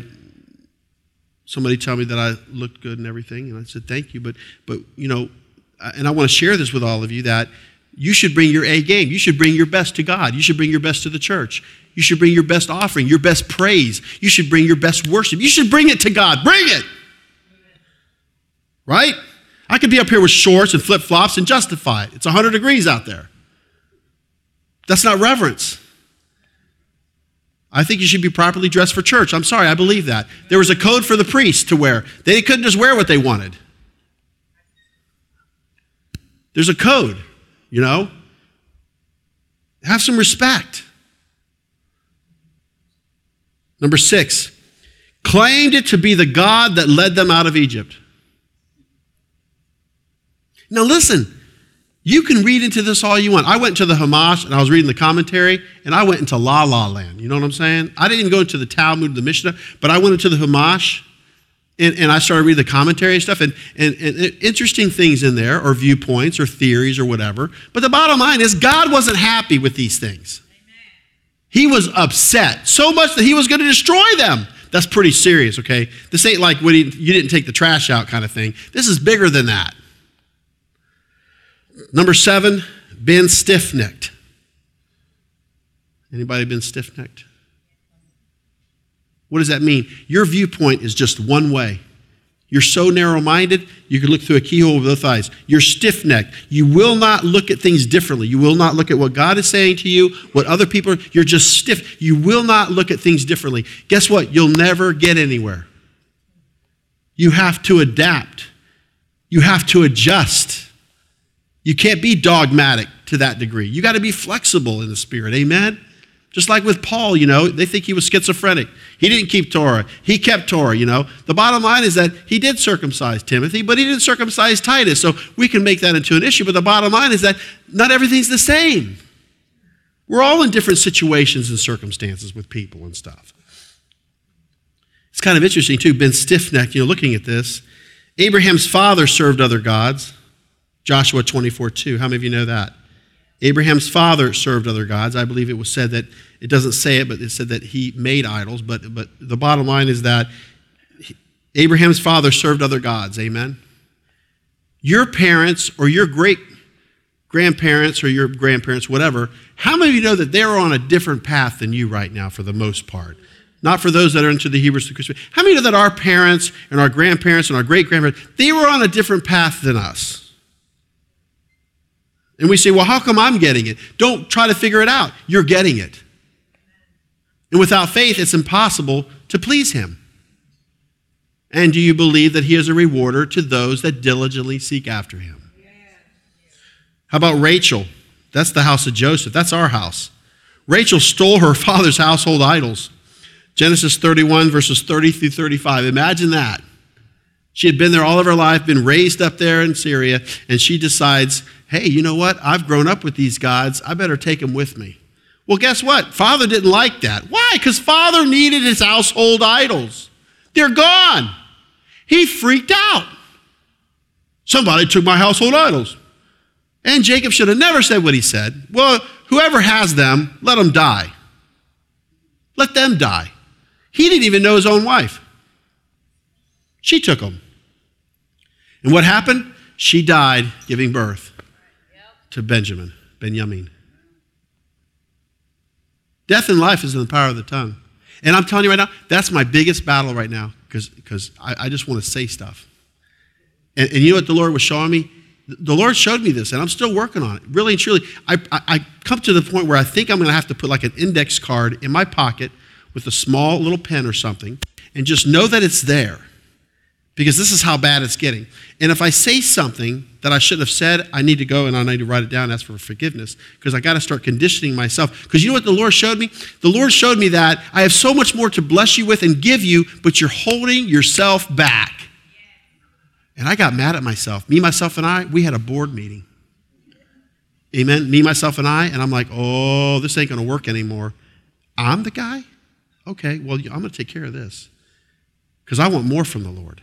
somebody tell me that I looked good and everything, and I said thank you. But but you know, and I want to share this with all of you that you should bring your A game. You should bring your best to God. You should bring your best to the church. You should bring your best offering, your best praise. You should bring your best worship. You should bring it to God. Bring it. Right? I could be up here with shorts and flip flops and justify it. It's 100 degrees out there. That's not reverence. I think you should be properly dressed for church. I'm sorry, I believe that. There was a code for the priests to wear, they couldn't just wear what they wanted. There's a code, you know? Have some respect. Number six, claimed it to be the God that led them out of Egypt. Now, listen, you can read into this all you want. I went to the Chumash and I was reading the commentary, and I went into La La Land. You know what I'm saying? I didn't even go into the Talmud, the Mishnah, but I went into the Chumash and, and I started reading the commentary and stuff, and, and, and interesting things in there, or viewpoints, or theories, or whatever. But the bottom line is, God wasn't happy with these things. He was upset so much that he was going to destroy them. That's pretty serious, okay? This ain't like when he, you didn't take the trash out kind of thing. This is bigger than that. Number seven, been stiff-necked. Anybody been stiff-necked? What does that mean? Your viewpoint is just one way. You're so narrow minded, you can look through a keyhole with both eyes. You're stiff necked. You will not look at things differently. You will not look at what God is saying to you, what other people are. You're just stiff. You will not look at things differently. Guess what? You'll never get anywhere. You have to adapt, you have to adjust. You can't be dogmatic to that degree. You got to be flexible in the spirit. Amen? Just like with Paul, you know, they think he was schizophrenic. He didn't keep Torah. He kept Torah, you know. The bottom line is that he did circumcise Timothy, but he didn't circumcise Titus. So we can make that into an issue. But the bottom line is that not everything's the same. We're all in different situations and circumstances with people and stuff. It's kind of interesting, too, been stiff necked, you know, looking at this. Abraham's father served other gods. Joshua 24 2. How many of you know that? Abraham's father served other gods. I believe it was said that, it doesn't say it, but it said that he made idols. But, but the bottom line is that Abraham's father served other gods. Amen? Your parents or your great grandparents or your grandparents, whatever, how many of you know that they're on a different path than you right now for the most part? Not for those that are into the Hebrews to Christian. How many know that our parents and our grandparents and our great grandparents, they were on a different path than us? And we say, well, how come I'm getting it? Don't try to figure it out. You're getting it. And without faith, it's impossible to please Him. And do you believe that He is a rewarder to those that diligently seek after Him? How about Rachel? That's the house of Joseph. That's our house. Rachel stole her father's household idols. Genesis 31, verses 30 through 35. Imagine that. She had been there all of her life, been raised up there in Syria, and she decides, hey, you know what? I've grown up with these gods. I better take them with me. Well, guess what? Father didn't like that. Why? Because father needed his household idols. They're gone. He freaked out. Somebody took my household idols. And Jacob should have never said what he said. Well, whoever has them, let them die. Let them die. He didn't even know his own wife. She took them. And what happened? She died giving birth to Benjamin, Benjamin. Death and life is in the power of the tongue. And I'm telling you right now, that's my biggest battle right now because I, I, just want to say stuff. And, and, you know what the Lord was showing me? The Lord showed me this, and I'm still working on it. Really and truly, I, I, I come to the point where I think I'm going to have to put like an index card in my pocket with a small little pen or something and just know that it's there because this is how bad it's getting. And if I say something that I shouldn't have said, I need to go and I need to write it down ask for forgiveness because I got to start conditioning myself. Because you know what the Lord showed me? The Lord showed me that I have so much more to bless you with and give you, but you're holding yourself back. And I got mad at myself. Me, myself, and I, we had a board meeting. Amen. Me, myself, and I, and I'm like, oh, this ain't going to work anymore. I'm the guy? Okay, well, I'm going to take care of this because I want more from the Lord.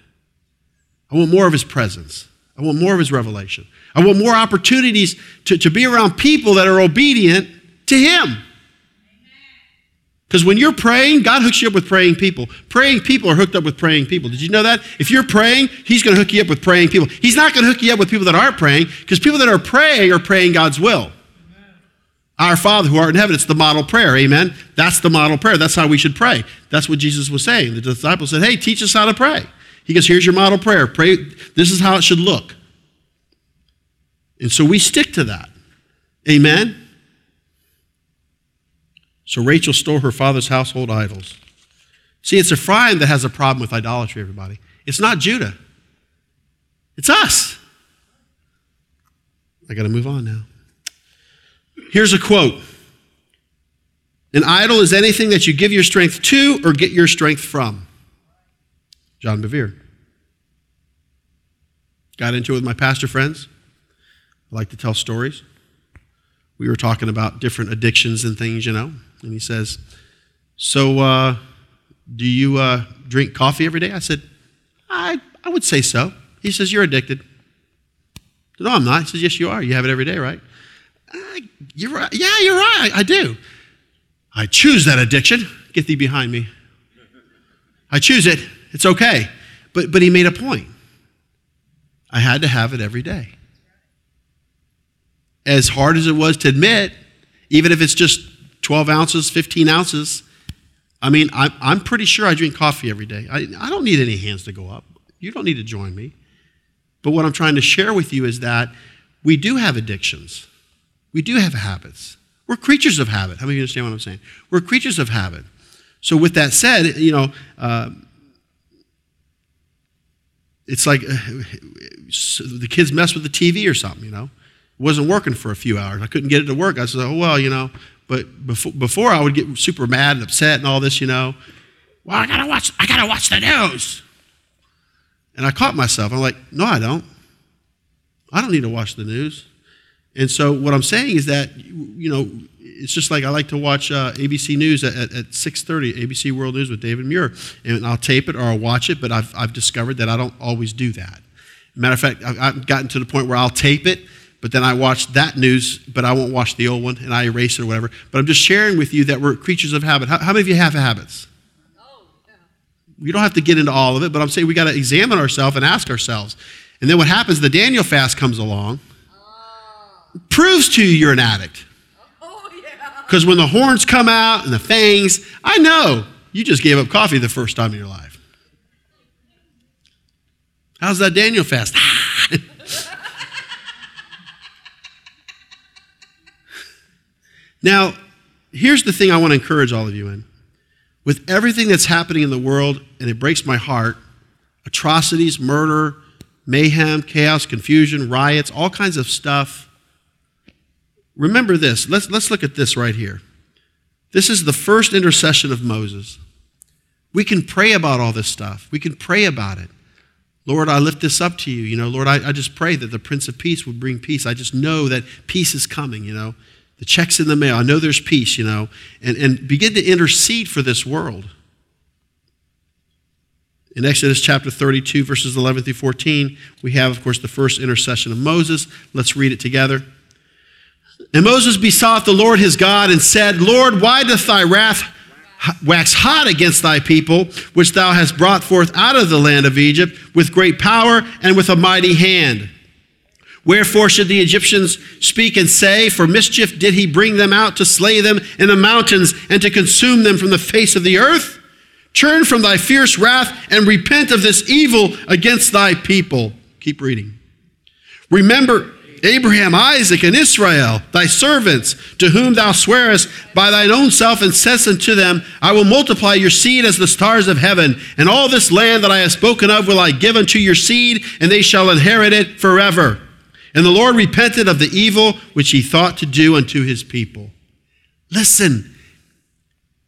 I want more of his presence. I want more of his revelation. I want more opportunities to, to be around people that are obedient to him. Because when you're praying, God hooks you up with praying people. Praying people are hooked up with praying people. Did you know that? If you're praying, He's going to hook you up with praying people. He's not going to hook you up with people that aren't praying, because people that are praying are praying God's will. Our Father who art in heaven, it's the model prayer. Amen. That's the model prayer. That's how we should pray. That's what Jesus was saying. The disciples said, Hey, teach us how to pray. He goes, Here's your model prayer. Pray. This is how it should look. And so we stick to that. Amen. So Rachel stole her father's household idols. See, it's Ephraim that has a problem with idolatry, everybody. It's not Judah, it's us. I got to move on now. Here's a quote An idol is anything that you give your strength to or get your strength from. John Bevere. Got into it with my pastor friends. I like to tell stories. We were talking about different addictions and things, you know. And he says, So, uh, do you uh, drink coffee every day? I said, I, I would say so. He says, You're addicted. Said, no, I'm not. He says, Yes, you are. You have it every day, right? Uh, you're right. Yeah, you're right. I, I do. I choose that addiction. Get thee behind me. I choose it. It's okay. But, but he made a point. I had to have it every day. As hard as it was to admit, even if it's just 12 ounces, 15 ounces, I mean, I'm, I'm pretty sure I drink coffee every day. I, I don't need any hands to go up. You don't need to join me. But what I'm trying to share with you is that we do have addictions. We do have habits. We're creatures of habit. How many of you understand what I'm saying? We're creatures of habit. So, with that said, you know, uh, it's like uh, the kids mess with the TV or something, you know. It wasn't working for a few hours. I couldn't get it to work. I said, oh, well, you know. But before, before I would get super mad and upset and all this, you know. Well, I gotta watch, I gotta watch the news. And I caught myself. I'm like, no, I don't. I don't need to watch the news. And so what I'm saying is that, you know, it's just like I like to watch uh, ABC News at, at, at 6.30, ABC World News with David Muir. And I'll tape it or I'll watch it, but I've, I've discovered that I don't always do that. Matter of fact, I've, I've gotten to the point where I'll tape it, but then I watch that news, but I won't watch the old one, and I erase it or whatever. But I'm just sharing with you that we're creatures of habit. How, how many of you have habits?
Oh, yeah.
We don't have to get into all of it, but I'm saying we got to examine ourselves and ask ourselves. And then what happens, the Daniel fast comes along,
Oh,
proves to you you're an addict. Because when the horns come out and the fangs, I know you just gave up coffee the first time in your life. How's that Daniel fast? now, here's the thing I want to encourage all of you in. With everything that's happening in the world, and it breaks my heart atrocities, murder, mayhem, chaos, confusion, riots, all kinds of stuff. Remember this. Let's, let's look at this right here. This is the first intercession of Moses. We can pray about all this stuff. We can pray about it. Lord, I lift this up to you. You know, Lord, I, I just pray that the Prince of Peace would bring peace. I just know that peace is coming, you know. The check's in the mail. I know there's peace, you know. And, and begin to intercede for this world. In Exodus chapter 32, verses 11 through 14, we have, of course, the first intercession of Moses. Let's read it together. And Moses besought the Lord his God and said, Lord, why doth thy wrath wax hot against thy people, which thou hast brought forth out of the land of Egypt with great power and with a mighty hand? Wherefore should the Egyptians speak and say, For mischief did he bring them out to slay them in the mountains and to consume them from the face of the earth? Turn from thy fierce wrath and repent of this evil against thy people. Keep reading. Remember Abraham, Isaac, and Israel, thy servants, to whom thou swearest by thine own self, and saidst unto them, I will multiply your seed as the stars of heaven, and all this land that I have spoken of will I give unto your seed, and they shall inherit it forever. And the Lord repented of the evil which he thought to do unto his people. Listen,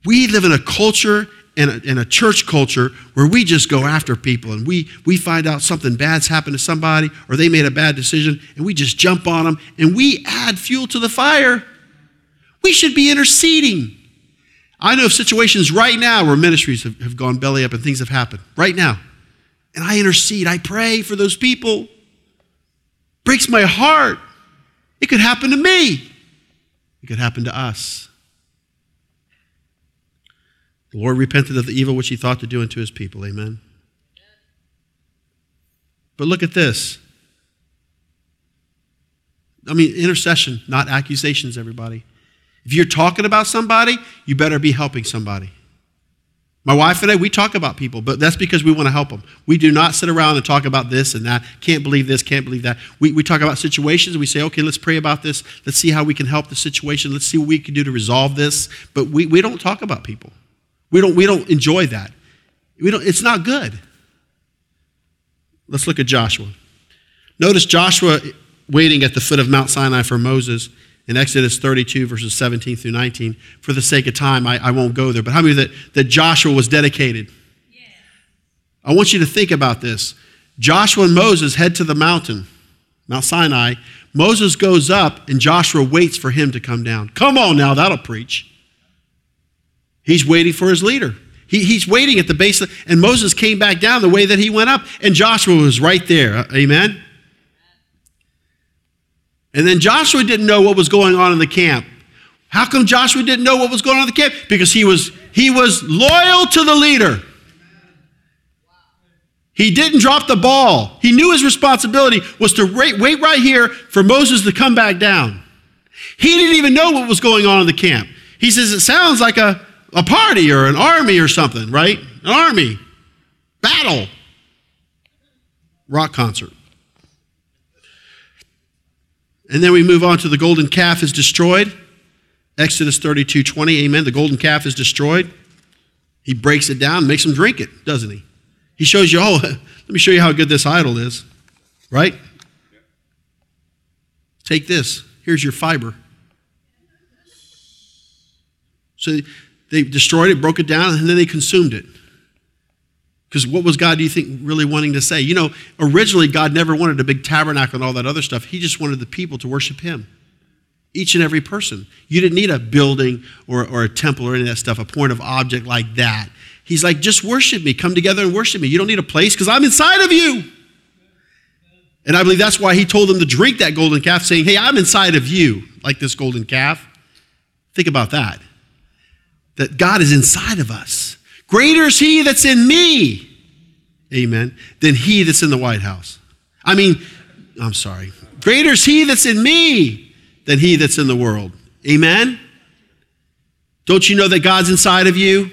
we live in a culture in a, in a, church culture where we just go after people and we, we find out something bad's happened to somebody or they made a bad decision and we just jump on them and we add fuel to the fire. We should be interceding. I know of situations right now where ministries have, have gone belly up and things have happened right now. And I intercede, I pray for those people. Breaks my heart. It could happen to me, it could happen to us. The Lord repented of the evil which he thought to do unto his people. Amen. But look at this. I mean, intercession, not accusations, everybody. If you're talking about somebody, you better be helping somebody. My wife and I, we talk about people, but that's because we want to help them. We do not sit around and talk about this and that. Can't believe this, can't believe that. We, we talk about situations. We say, okay, let's pray about this. Let's see how we can help the situation. Let's see what we can do to resolve this. But we, we don't talk about people. We don't, we don't enjoy that. We don't, it's not good. Let's look at Joshua. Notice Joshua waiting at the foot of Mount Sinai for Moses in Exodus 32, verses 17 through 19. For the sake of time, I, I won't go there. But how many that, that Joshua was dedicated? Yeah. I want you to think about this. Joshua and Moses head to the mountain, Mount Sinai. Moses goes up, and Joshua waits for him to come down. Come on now, that'll preach. He's waiting for his leader. He, he's waiting at the base, of, and Moses came back down the way that he went up, and Joshua was right there. Uh, amen? And then Joshua didn't know what was going on in the camp. How come Joshua didn't know what was going on in the camp? Because he was, he was loyal to the leader. He didn't drop the ball. He knew his responsibility was to wait, wait right here for Moses to come back down. He didn't even know what was going on in the camp. He says, It sounds like a, a party or an army or something, right? An army, battle, rock concert. And then we move on to the golden calf is destroyed. Exodus 32 20, amen. The golden calf is destroyed. He breaks it down, makes him drink it, doesn't he? He shows you, oh, let me show you how good this idol is, right? Take this. Here's your fiber. So they destroyed it, broke it down, and then they consumed it. Because what was God, do you think, really wanting to say? You know, originally, God never wanted a big tabernacle and all that other stuff. He just wanted the people to worship Him. Each and every person. You didn't need a building or, or a temple or any of that stuff, a point of object like that. He's like, just worship me. Come together and worship me. You don't need a place because I'm inside of you. And I believe that's why he told them to drink that golden calf, saying, Hey, I'm inside of you, like this golden calf. Think about that. That God is inside of us. Greater is he that's in me, amen, than he that's in the White House. I mean, I'm sorry. Greater is he that's in me than he that's in the world. Amen? Don't you know that God's inside of you?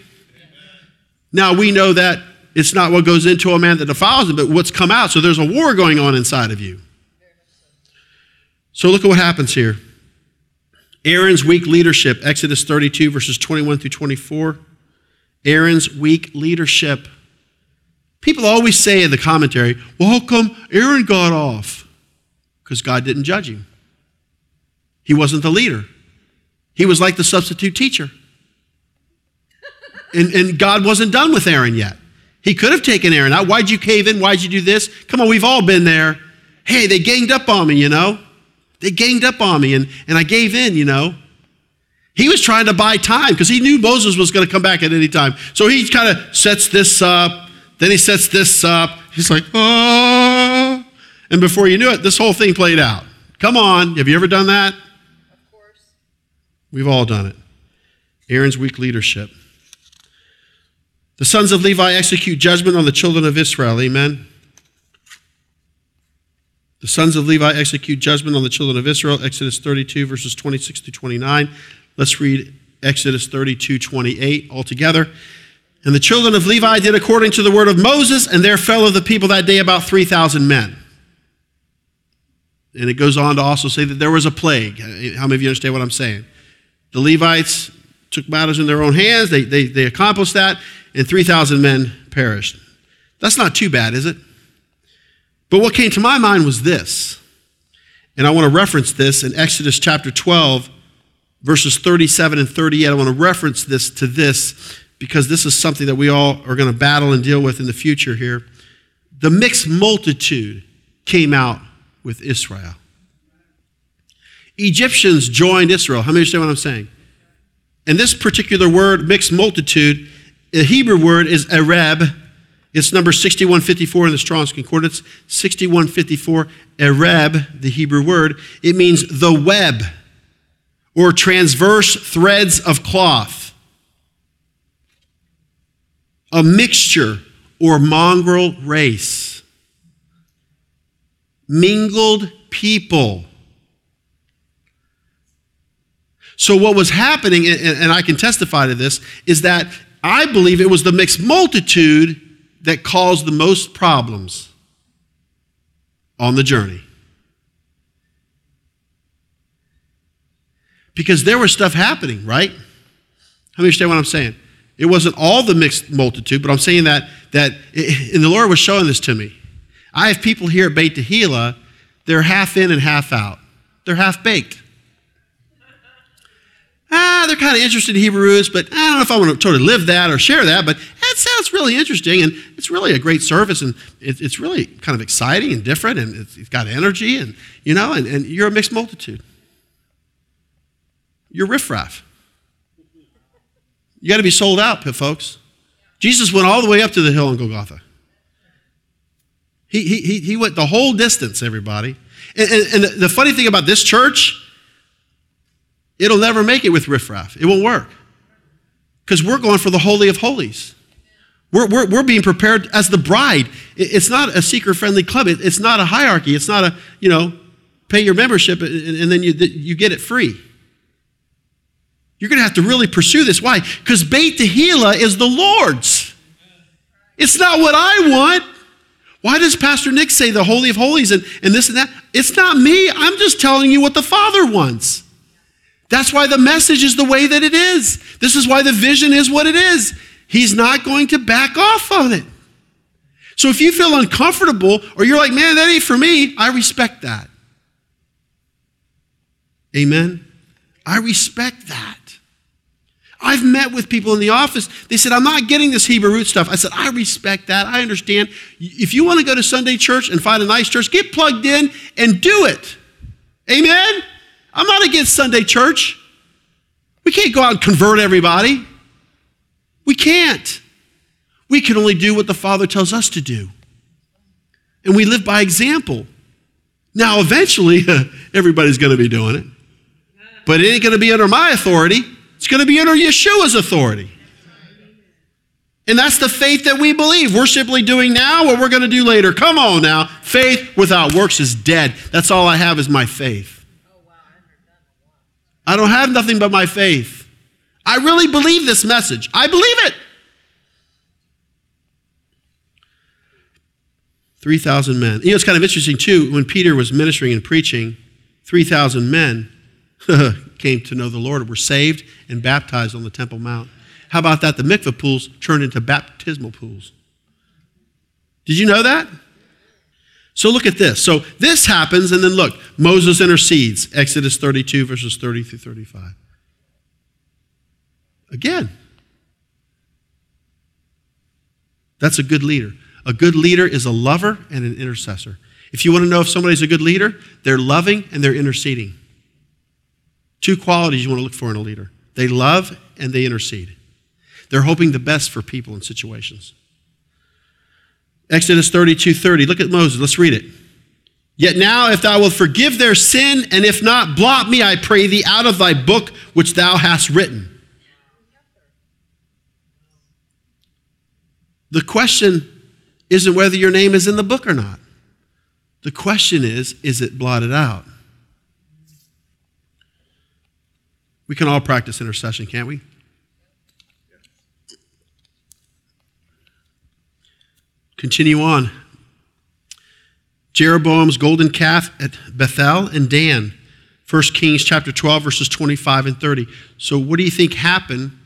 Now we know that it's not what goes into a man that defiles him, but what's come out. So there's a war going on inside of you. So look at what happens here. Aaron's weak leadership, Exodus 32, verses 21 through 24. Aaron's weak leadership. People always say in the commentary, well, how come Aaron got off? Because God didn't judge him. He wasn't the leader. He was like the substitute teacher. And, and God wasn't done with Aaron yet. He could have taken Aaron out. Why'd you cave in? Why'd you do this? Come on, we've all been there. Hey, they ganged up on me, you know? They ganged up on me, and, and I gave in, you know? He was trying to buy time because he knew Moses was going to come back at any time. So he kind of sets this up, then he sets this up. He's like, oh. And before you knew it, this whole thing played out. Come on, have you ever done that?
Of course.
We've all done it. Aaron's weak leadership. The sons of Levi execute judgment on the children of Israel. Amen. The sons of Levi execute judgment on the children of Israel. Exodus 32, verses 26 to 29. Let's read Exodus 32 28 altogether. And the children of Levi did according to the word of Moses, and there fell of the people that day about 3,000 men. And it goes on to also say that there was a plague. How many of you understand what I'm saying? The Levites took matters in their own hands, they, they, they accomplished that, and 3,000 men perished. That's not too bad, is it? But what came to my mind was this, and I want to reference this in Exodus chapter 12 verses 37 and 38. I want to reference this to this because this is something that we all are going to battle and deal with in the future here. The mixed multitude came out with Israel. Egyptians joined Israel. How many understand what I'm saying? And this particular word, mixed multitude, the Hebrew word is Ereb. It's number 6154 in the Strong's Concordance. 6154, Ereb, the Hebrew word. It means the web or transverse threads of cloth. a mixture or mongrel race, mingled people. So, what was happening, and I can testify to this, is that I believe it was the mixed multitude that caused the most problems on the journey. Because there was stuff happening, right? How many understand what I'm saying? It wasn't all the mixed multitude, but I'm saying that, that and the Lord was showing this to me. I have people here at Beit Tehillah, they're half in and half out. They're half baked. Ah, they're kind of interested in Hebrew roots, but I don't know if I want to totally live that or share that, but that sounds really interesting, and it's really a great service, and it's really kind of exciting and different, and it's got energy, and, you know, and, and you're a mixed multitude. You're riffraff. You got to be sold out, folks. Jesus went all the way up to the hill on Golgotha. He, he, he went the whole distance, everybody. And, and, and the funny thing about this church, it'll never make it with riffraff. It won't work. Because we're going for the Holy of Holies. We're, we're, we're being prepared as the bride. It's not a seeker friendly club. It's not a hierarchy. It's not a, you know, pay your membership and then you, you get it free. You're going to have to really pursue this. Why? Because Beit Tehillah is the Lord's. It's not what I want. Why does Pastor Nick say the Holy of Holies and, and this and that? It's not me. I'm just telling you what the Father wants. That's why the message is the way that it is. This is why the vision is what it is. He's not going to back off on it. So if you feel uncomfortable or you're like, man, that ain't for me, I respect that. Amen? I respect that. I've met with people in the office. They said, I'm not getting this Hebrew root stuff. I said, I respect that. I understand. If you want to go to Sunday church and find a nice church, get plugged in and do it. Amen? I'm not against Sunday church. We can't go out and convert everybody. We can't. We can only do what the Father tells us to do. And we live by example. Now, eventually, everybody's going to be doing it. But it ain't going to be under my authority. It's going to be under Yeshua's authority. And that's the faith that we believe. We're simply doing now what we're going to do later. Come on now. Faith without works is dead. That's all I have is my faith. I don't have nothing but my faith. I really believe this message. I believe it. 3,000 men. You know, it's kind of interesting, too, when Peter was ministering and preaching, 3,000 men came to know the Lord, were saved and baptized on the Temple Mount. How about that? The mikveh pools turned into baptismal pools. Did you know that? So look at this. So this happens, and then look, Moses intercedes. Exodus 32, verses 30 through 35. Again, that's a good leader. A good leader is a lover and an intercessor. If you want to know if somebody's a good leader, they're loving and they're interceding. Two qualities you want to look for in a leader they love and they intercede. They're hoping the best for people and situations. Exodus 32 30. Look at Moses. Let's read it. Yet now, if thou wilt forgive their sin, and if not, blot me, I pray thee, out of thy book which thou hast written. The question isn't whether your name is in the book or not. The question is, is it blotted out? We can all practice intercession, can't we? Continue on. Jeroboam's golden calf at Bethel and Dan. 1 Kings chapter 12, verses 25 and 30. So, what do you think happened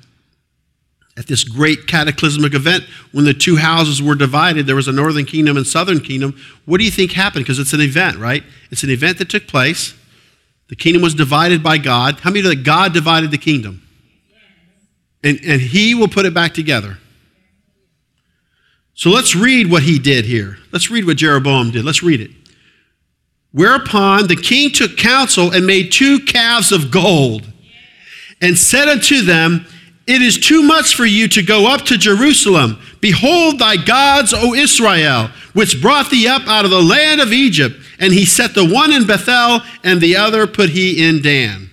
at this great cataclysmic event when the two houses were divided? There was a northern kingdom and southern kingdom. What do you think happened? Because it's an event, right? It's an event that took place. The kingdom was divided by God. How many know that God divided the kingdom? And, and he will put it back together. So let's read what he did here. Let's read what Jeroboam did. Let's read it. Whereupon the king took counsel and made two calves of gold and said unto them, It is too much for you to go up to Jerusalem. Behold thy gods, O Israel, which brought thee up out of the land of Egypt. And he set the one in Bethel, and the other put he in Dan,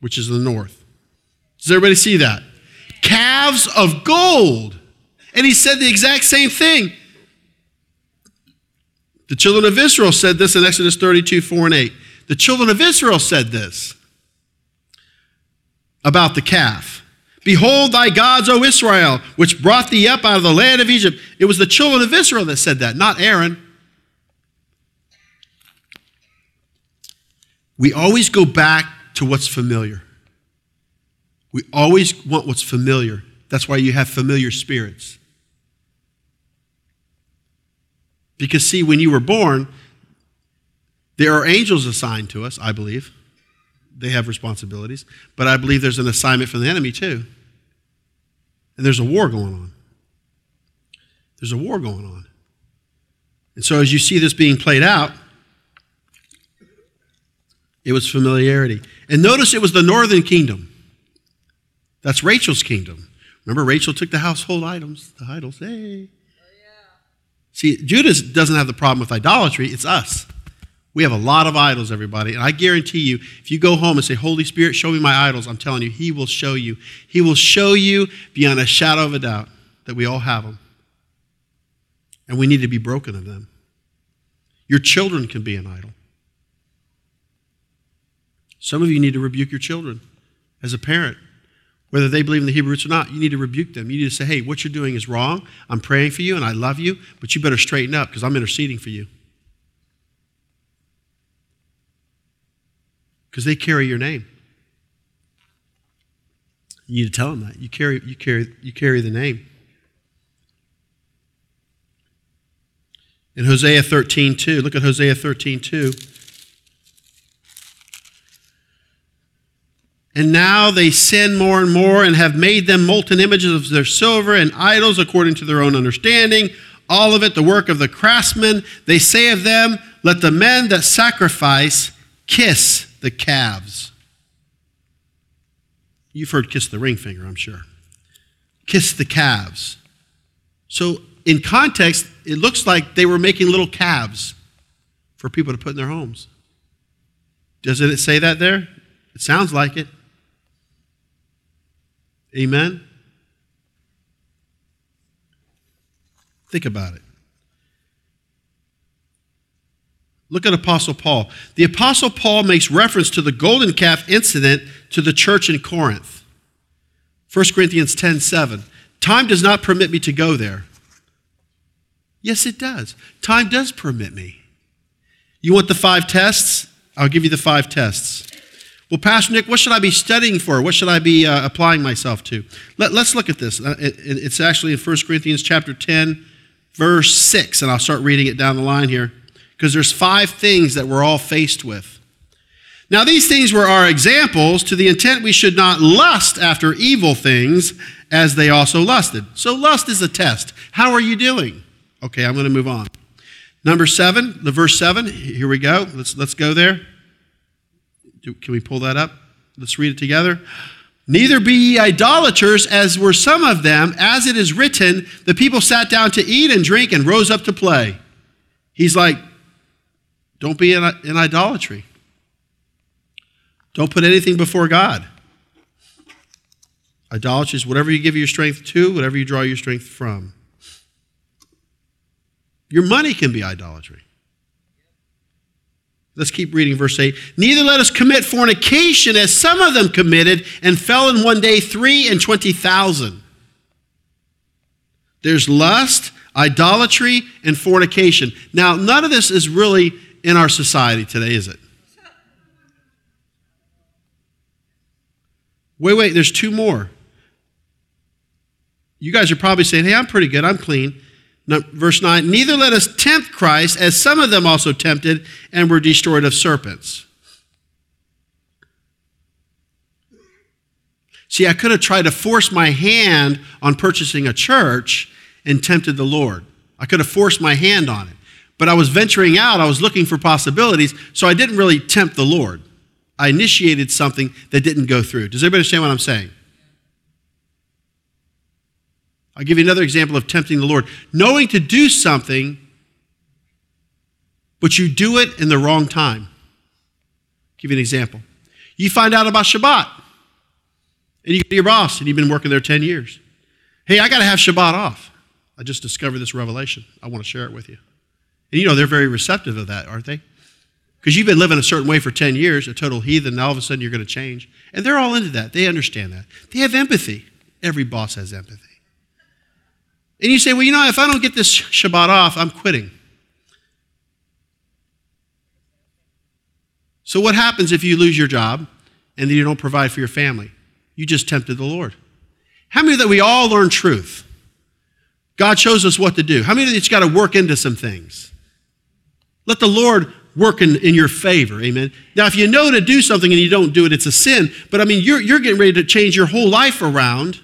which is the north. Does everybody see that? Calves of gold. And he said the exact same thing. The children of Israel said this in Exodus 32, 4 and 8. The children of Israel said this about the calf. Behold thy gods, O Israel, which brought thee up out of the land of Egypt. It was the children of Israel that said that, not Aaron. We always go back to what's familiar. We always want what's familiar. That's why you have familiar spirits. Because, see, when you were born, there are angels assigned to us, I believe. They have responsibilities. But I believe there's an assignment from the enemy, too. And there's a war going on. There's a war going on. And so, as you see this being played out, it was familiarity. And notice it was the northern kingdom. That's Rachel's kingdom. Remember, Rachel took the household items, the idols. Hey. Oh, see, Judas doesn't have the problem with idolatry, it's us. We have a lot of idols, everybody. And I guarantee you, if you go home and say, Holy Spirit, show me my idols, I'm telling you, He will show you. He will show you beyond a shadow of a doubt that we all have them. And we need to be broken of them. Your children can be an idol. Some of you need to rebuke your children as a parent. Whether they believe in the Hebrew roots or not, you need to rebuke them. You need to say, hey, what you're doing is wrong. I'm praying for you and I love you, but you better straighten up because I'm interceding for you. Because they carry your name. You need to tell them that. You carry, you carry, you carry the name. In Hosea 13, 2, look at Hosea 13, 2. And now they sin more and more and have made them molten images of their silver and idols according to their own understanding. All of it the work of the craftsmen. They say of them, Let the men that sacrifice kiss the calves. You've heard kiss the ring finger, I'm sure. Kiss the calves. So, in context, it looks like they were making little calves for people to put in their homes. Doesn't it say that there? It sounds like it. Amen? Think about it. Look at Apostle Paul. The Apostle Paul makes reference to the golden calf incident to the church in Corinth. 1 Corinthians 10 7. Time does not permit me to go there. Yes, it does. Time does permit me. You want the five tests? I'll give you the five tests. Well, Pastor Nick, what should I be studying for? What should I be uh, applying myself to? Let, us look at this. Uh, it, it's actually in 1 Corinthians chapter 10, verse 6, and I'll start reading it down the line here because there's five things that we're all faced with. Now, these things were our examples to the intent we should not lust after evil things as they also lusted. So, lust is a test. How are you doing? Okay, I'm going to move on. Number seven, the verse seven. Here we go. Let's, let's go there. Can we pull that up? Let's read it together. Neither be ye idolaters, as were some of them, as it is written, the people sat down to eat and drink and rose up to play. He's like, don't be in, in idolatry. Don't put anything before God. Idolatry is whatever you give your strength to, whatever you draw your strength from. Your money can be idolatry. Let's keep reading verse 8. Neither let us commit fornication as some of them committed and fell in one day three and twenty thousand. There's lust, idolatry, and fornication. Now, none of this is really in our society today, is it? Wait, wait, there's two more. You guys are probably saying, hey, I'm pretty good, I'm clean. Verse 9, neither let us tempt Christ, as some of them also tempted and were destroyed of serpents. See, I could have tried to force my hand on purchasing a church and tempted the Lord. I could have forced my hand on it. But I was venturing out, I was looking for possibilities, so I didn't really tempt the Lord. I initiated something that didn't go through. Does everybody understand what I'm saying? I'll give you another example of tempting the Lord. Knowing to do something, but you do it in the wrong time. I'll give you an example. You find out about Shabbat, and you go to your boss, and you've been working there 10 years. Hey, I got to have Shabbat off. I just discovered this revelation. I want to share it with you. And you know, they're very receptive of that, aren't they? Because you've been living a certain way for 10 years, a total heathen, and all of a sudden you're going to change. And they're all into that. They understand that. They have empathy. Every boss has empathy. And you say, well, you know, if I don't get this Shabbat off, I'm quitting. So, what happens if you lose your job and then you don't provide for your family? You just tempted the Lord. How many that we all learn truth? God shows us what to do. How many of you got to work into some things? Let the Lord work in, in your favor. Amen. Now, if you know to do something and you don't do it, it's a sin. But I mean, you're, you're getting ready to change your whole life around.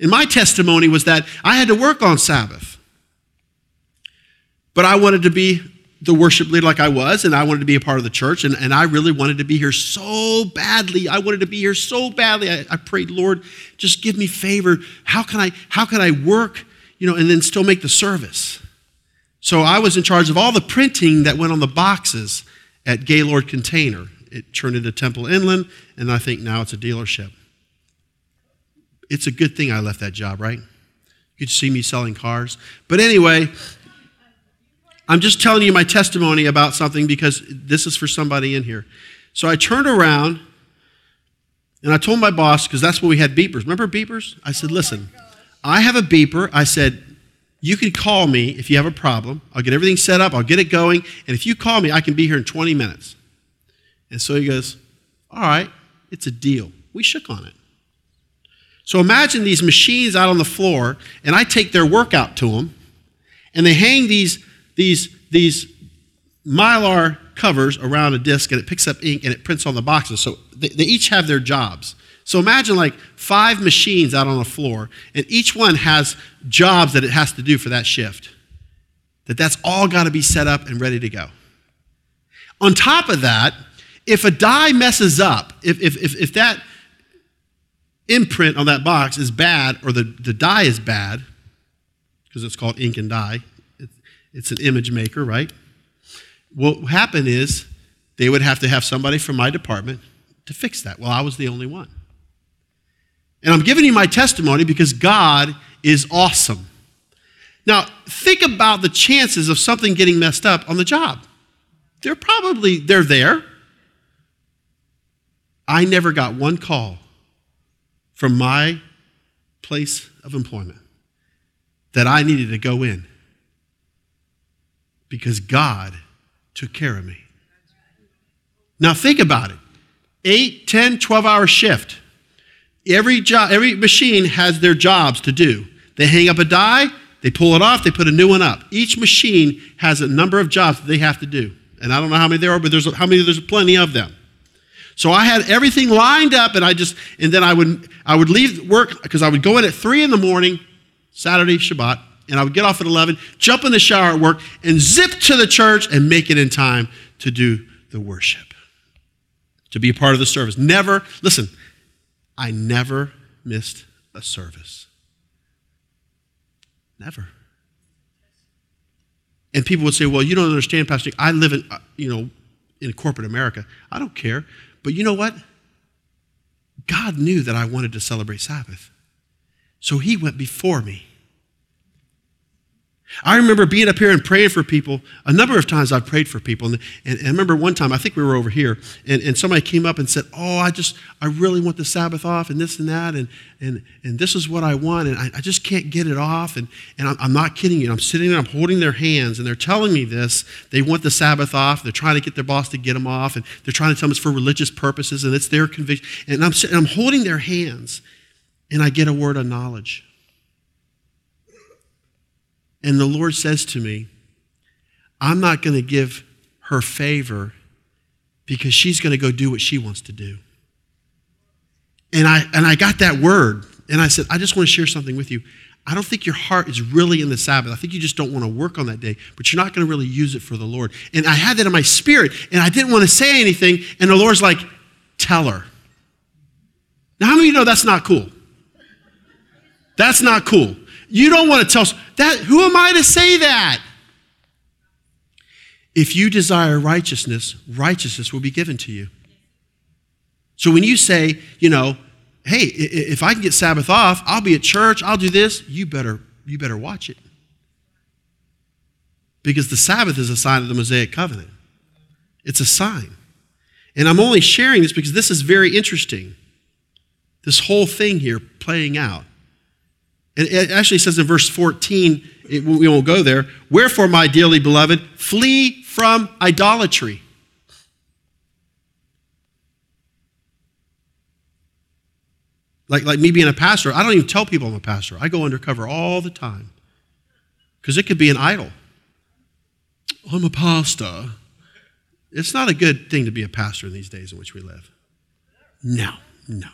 And my testimony was that I had to work on Sabbath. But I wanted to be the worship leader like I was, and I wanted to be a part of the church, and, and I really wanted to be here so badly. I wanted to be here so badly. I, I prayed, Lord, just give me favor. How can I, how can I work, you know, and then still make the service? So I was in charge of all the printing that went on the boxes at Gaylord Container. It turned into Temple Inland, and I think now it's a dealership. It's a good thing I left that job, right? You could see me selling cars. But anyway, I'm just telling you my testimony about something because this is for somebody in here. So I turned around and I told my boss, because that's when we had beepers. Remember beepers? I said, listen, I have a beeper. I said, you can call me if you have a problem. I'll get everything set up, I'll get it going, and if you call me, I can be here in 20 minutes. And so he goes, All right, it's a deal. We shook on it. So imagine these machines out on the floor, and I take their work out to them, and they hang these, these, these mylar covers around a disc, and it picks up ink and it prints on the boxes. So they, they each have their jobs. So imagine like five machines out on the floor, and each one has jobs that it has to do for that shift. That that's all got to be set up and ready to go. On top of that, if a die messes up, if, if, if, if that imprint on that box is bad or the, the die is bad, because it's called ink and dye, it's an image maker, right? What happened is they would have to have somebody from my department to fix that. Well, I was the only one. And I'm giving you my testimony because God is awesome. Now, think about the chances of something getting messed up on the job. They're probably they're there. I never got one call from my place of employment that I needed to go in because God took care of me. Now think about it. 8, 10, 12 hour shift. Every job, every machine has their jobs to do. They hang up a die, they pull it off, they put a new one up. Each machine has a number of jobs that they have to do. And I don't know how many there are, but there's how many there's plenty of them. So I had everything lined up and I just and then I would I would leave work because I would go in at three in the morning, Saturday, Shabbat, and I would get off at 11, jump in the shower at work, and zip to the church and make it in time to do the worship, to be a part of the service. Never, listen, I never missed a service. Never. And people would say, well, you don't understand, Pastor. I live in, uh, you know, in corporate America. I don't care. But you know what? God knew that I wanted to celebrate Sabbath. So he went before me. I remember being up here and praying for people. A number of times I've prayed for people. And, and, and, I remember one time, I think we were over here, and, and somebody came up and said, Oh, I just, I really want the Sabbath off and this and that, and, and, and this is what I want, and I, I just can't get it off. And, and I'm, I'm not kidding you. I'm sitting there, I'm holding their hands, and they're telling me this. They want the Sabbath off. They're trying to get their boss to get them off, and they're trying to tell them it's for religious purposes, and it's their conviction. And I'm, sitting, I'm holding their hands, and I get a word of knowledge. And the Lord says to me, I'm not going to give her favor because she's going to go do what she wants to do. And I, and I got that word, and I said, I just want to share something with you. I don't think your heart is really in the Sabbath. I think you just don't want to work on that day, but you're not going to really use it for the Lord. And I had that in my spirit, and I didn't want to say anything, and the Lord's like, tell her. Now, how many of you know that's not cool? That's not cool. You don't want to tell that. Who am I to say that? If you desire righteousness, righteousness will be given to you. So when you say, you know, hey, if I can get Sabbath off, I'll be at church, I'll do this, you better you better watch it. Because the Sabbath is a sign of the Mosaic covenant. It's a sign. And I'm only sharing this because this is very interesting. This whole thing here playing out. And it actually says in verse 14, it, we won't go there. Wherefore, my dearly beloved, flee from idolatry. Like, like me being a pastor, I don't even tell people I'm a pastor. I go undercover all the time because it could be an idol. I'm a pastor. It's not a good thing to be a pastor in these days in which we live. No, no.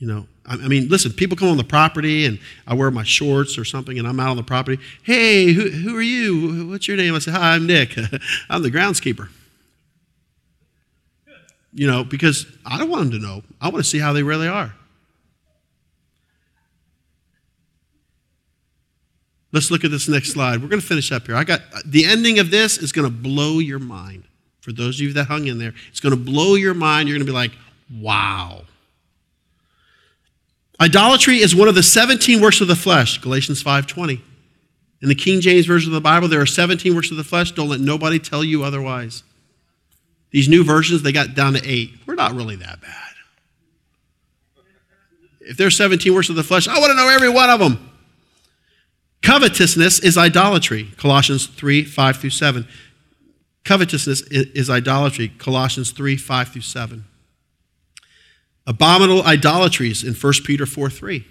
You know, I, I mean, listen, people come on the property and I wear my shorts or something and I'm out on the property. Hey, who, who are you? What's your name? I say, Hi, I'm Nick. I'm the groundskeeper. You know, because I don't want them to know. I want to see how they really are. Let's look at this next slide. We're going to finish up here. I got uh, the ending of this is going to blow your mind. For those of you that hung in there, it's going to blow your mind. You're going to be like, "Wow." Idolatry is one of the 17 works of the flesh, Galatians 5:20. In the King James version of the Bible, there are 17 works of the flesh. Don't let nobody tell you otherwise. These new versions, they got down to 8. We're not really that bad. If there's 17 works of the flesh, I want to know every one of them. Covetousness is idolatry, Colossians 3 5 through 7. Covetousness is idolatry, Colossians 3 5 through 7. Abominable idolatries in 1 Peter 4 3.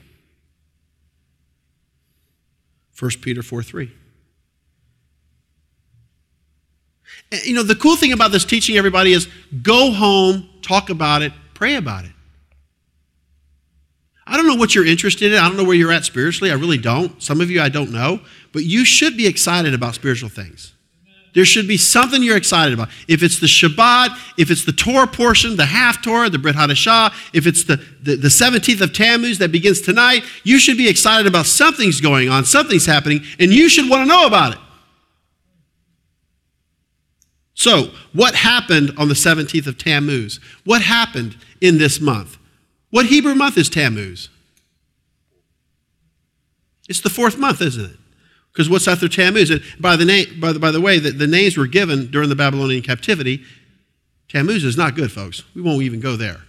1 Peter 4 3. And, you know, the cool thing about this teaching, everybody, is go home, talk about it, pray about it. I don't know what you're interested in. I don't know where you're at spiritually. I really don't. Some of you I don't know. But you should be excited about spiritual things. There should be something you're excited about. If it's the Shabbat, if it's the Torah portion, the Haftorah, the Brit Hadashah, if it's the, the, the 17th of Tammuz that begins tonight, you should be excited about something's going on, something's happening, and you should want to know about it. So, what happened on the 17th of Tammuz? What happened in this month? What Hebrew month is Tammuz? It's the fourth month, isn't it? Because what's after Tammuz? And by the, name, by the, by the way, the, the names were given during the Babylonian captivity. Tammuz is not good, folks. We won't even go there.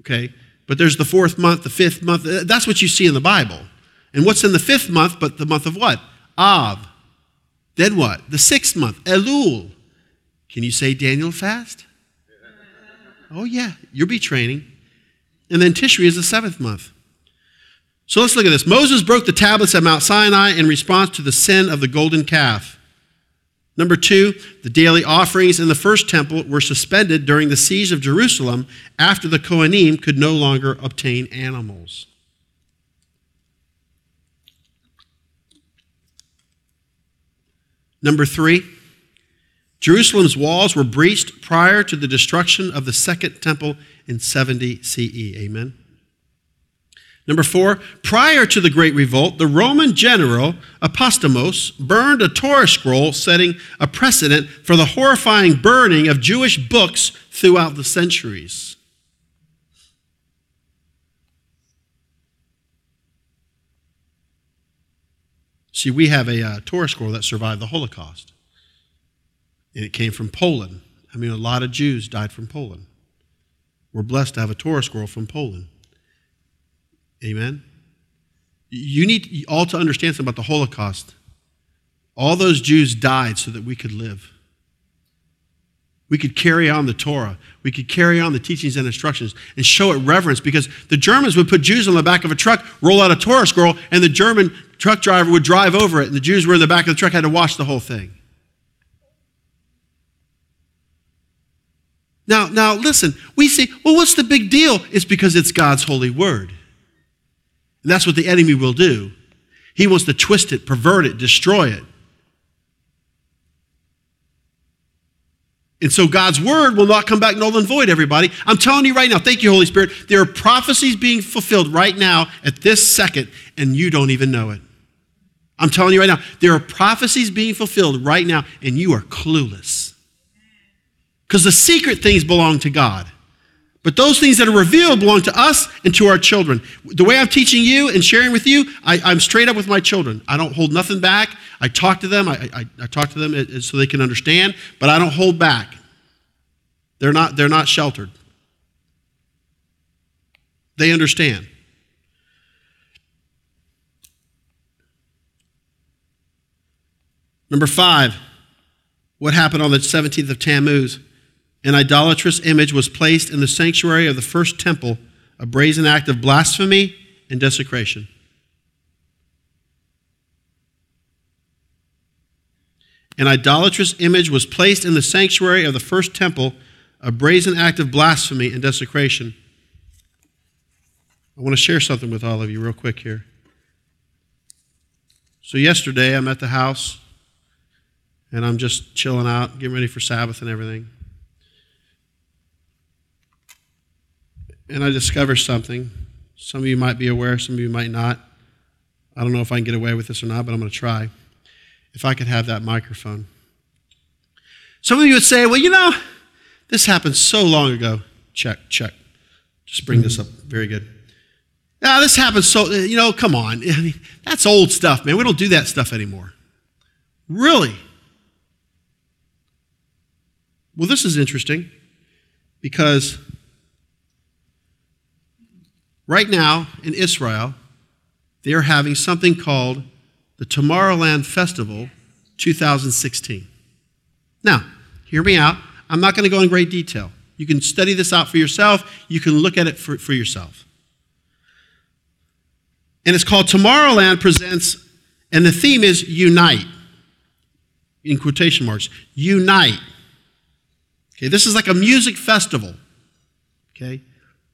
Okay? But there's the fourth month, the fifth month. Uh, that's what you see in the Bible. And what's in the fifth month but the month of what? Av. Then what? The sixth month, Elul. Can you say Daniel fast? Oh, yeah. You'll be training. And then Tishri is the seventh month. So let's look at this. Moses broke the tablets at Mount Sinai in response to the sin of the golden calf. Number two, the daily offerings in the first temple were suspended during the siege of Jerusalem after the Kohanim could no longer obtain animals. Number three, Jerusalem's walls were breached prior to the destruction of the second temple in 70 CE. Amen. Number four, prior to the Great Revolt, the Roman general Apostomos burned a Torah scroll, setting a precedent for the horrifying burning of Jewish books throughout the centuries. See, we have a uh, Torah scroll that survived the Holocaust, and it came from Poland. I mean, a lot of Jews died from Poland. We're blessed to have a Torah scroll from Poland. Amen? You need all to understand something about the Holocaust. All those Jews died so that we could live. We could carry on the Torah. We could carry on the teachings and instructions and show it reverence because the Germans would put Jews on the back of a truck, roll out a Torah scroll, and the German truck driver would drive over it, and the Jews were in the back of the truck, had to wash the whole thing. Now, now listen, we say, well, what's the big deal? It's because it's God's holy word. And that's what the enemy will do. He wants to twist it, pervert it, destroy it. And so God's word will not come back null and void, everybody. I'm telling you right now, thank you, Holy Spirit. There are prophecies being fulfilled right now at this second, and you don't even know it. I'm telling you right now, there are prophecies being fulfilled right now, and you are clueless. Because the secret things belong to God. But those things that are revealed belong to us and to our children. The way I'm teaching you and sharing with you, I, am straight up with my children. I don't hold nothing back. I talk to them. I, I, I talk to them uh, uh, so they can understand, but I don't hold back. They're not, they're not sheltered. They understand. Number five, what happened on the 17th of Tammuz? An idolatrous image was placed in the sanctuary of the first temple, a brazen act of blasphemy and desecration. An idolatrous image was placed in the sanctuary of the first temple, a brazen act of blasphemy and desecration. I want to share something with all of you real quick here. So, yesterday I'm at the house and I'm just chilling out, getting ready for Sabbath and everything. And I discover something. Some of you might be aware, some of you might not. I don't know if I can get away with this or not, but I'm going to try. If I could have that microphone. Some of you would say, well, you know, this happened so long ago. Check, check. Just bring this up. Very good. Now, this happened so, you know, come on. I mean, that's old stuff, man. We don't do that stuff anymore. Really? Well, this is interesting because Right now in Israel, they are having something called the Tomorrowland Festival 2016. Now, hear me out. I'm not going to go in great detail. You can study this out for yourself, you can look at it for, for yourself. And it's called Tomorrowland Presents, and the theme is Unite, in quotation marks. Unite. Okay, this is like a music festival. Okay?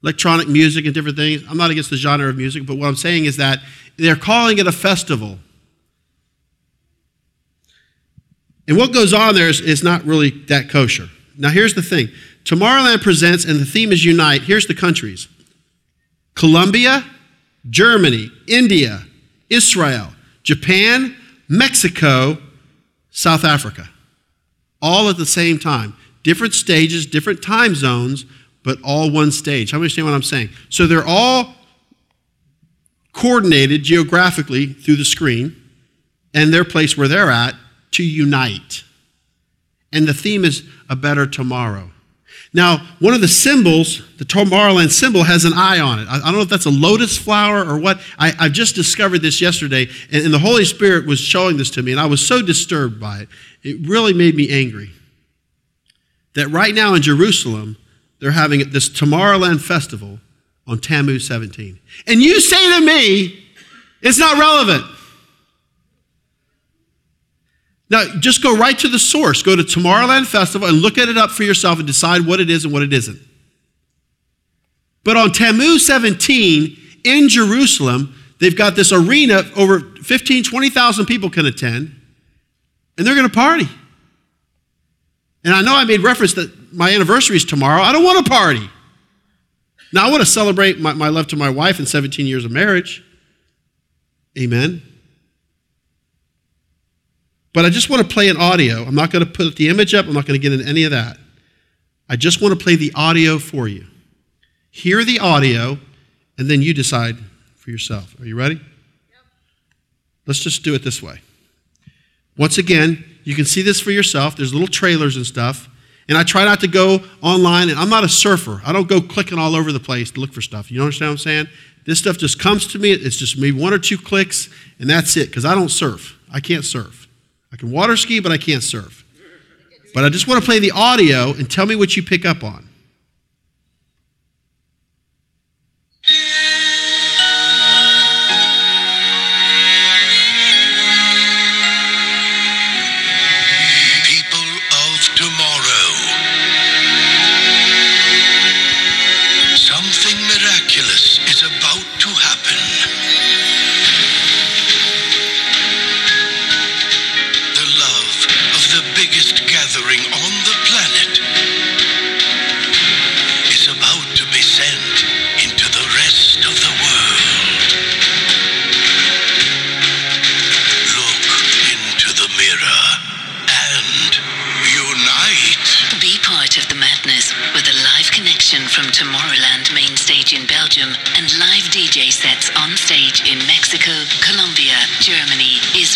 Electronic music and different things. I'm not against the genre of music, but what I'm saying is that they're calling it a festival. And what goes on there is, is not really that kosher. Now, here's the thing Tomorrowland presents, and the theme is Unite. Here's the countries Colombia, Germany, India, Israel, Japan, Mexico, South Africa. All at the same time. Different stages, different time zones, but all one stage. How many understand what I'm saying? So they're all coordinated geographically through the screen and their place where they're at to unite. And the theme is a better tomorrow. Now, one of the symbols, the Tomorrowland symbol, has an eye on it. I, I don't know if that's a lotus flower or what. I, I just discovered this yesterday, and, and the Holy Spirit was showing this to me, and I was so disturbed by it. It really made me angry. That right now in Jerusalem, they're having this Tomorrowland festival on Tammuz 17. And you say to me, it's not relevant. Now, just go right to the source. Go to Tomorrowland Festival and look at it up for yourself and decide what it is and what it isn't. But on Tammuz 17 in Jerusalem, they've got this arena, over 15, 20,000 people can attend, and they're going to party. And I know I made reference that my anniversary is tomorrow. I don't want a party. Now, I want to celebrate my, my love to my wife and 17 years of marriage. Amen. But I just want to play an audio. I'm not going to put the image up, I'm not going to get into any of that. I just want to play the audio for you. Hear the audio, and then you decide for yourself. Are you ready? Yep. Let's just do it this way. Once again, you can see this for yourself. There's little trailers and stuff. And I try not to go online, and I'm not a surfer. I don't go clicking all over the place to look for stuff. You understand what I'm saying? This stuff just comes to me. It's just maybe one or two clicks, and that's it, because I don't surf. I can't surf. I can water ski, but I can't surf. But I just want to play the audio and tell me what you pick up on.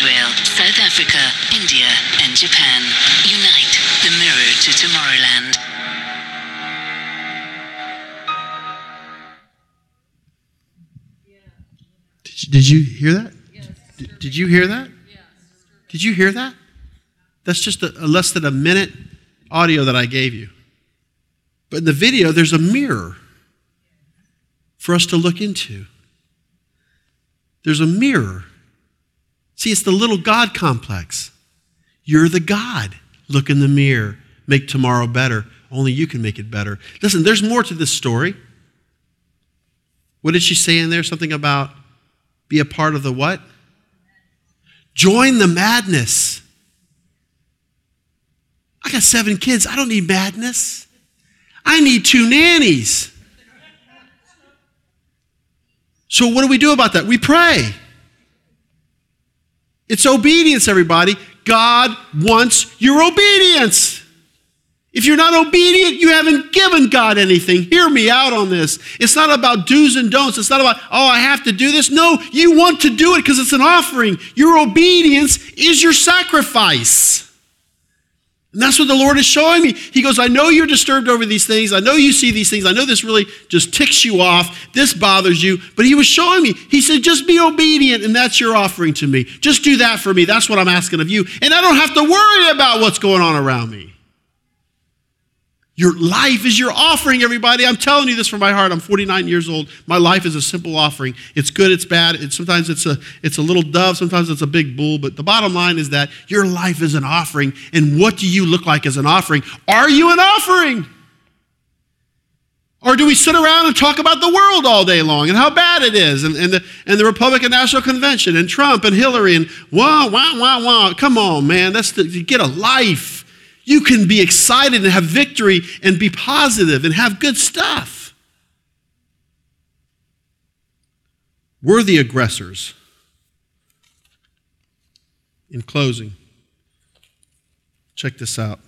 Israel, South Africa, India, and Japan. Unite the mirror to Tomorrowland.
Did you, hear that? Did, did you hear that? Did you hear that? That's just a, a less than a minute audio that I gave you. But in the video, there's a mirror for us to look into. There's a mirror. See, it's the little God complex. You're the God. Look in the mirror. Make tomorrow better. Only you can make it better. Listen, there's more to this story. What did she say in there? Something about be a part of the what? Join the madness. I got seven kids. I don't need madness. I need two nannies. So, what do we do about that? We pray. It's obedience, everybody. God wants your obedience. If you're not obedient, you haven't given God anything. Hear me out on this. It's not about do's and don'ts. It's not about, oh, I have to do this. No, you want to do it because it's an offering. Your obedience is your sacrifice. And that's what the Lord is showing me. He goes, I know you're disturbed over these things. I know you see these things. I know this really just ticks you off. This bothers you. But He was showing me. He said, just be obedient, and that's your offering to me. Just do that for me. That's what I'm asking of you. And I don't have to worry about what's going on around me. Your life is your offering, everybody. I'm telling you this from my heart. I'm 49 years old. My life is a simple offering. It's good, it's bad. It's, sometimes it's a, it's a little dove, sometimes it's a big bull. But the bottom line is that your life is an offering. And what do you look like as an offering? Are you an offering? Or do we sit around and talk about the world all day long and how bad it is and, and, the, and the Republican National Convention and Trump and Hillary and wow, wow, wow, wow. Come on, man. That's the, get a life. You can be excited and have victory and be positive and have good stuff. We're the aggressors. In closing, check this out.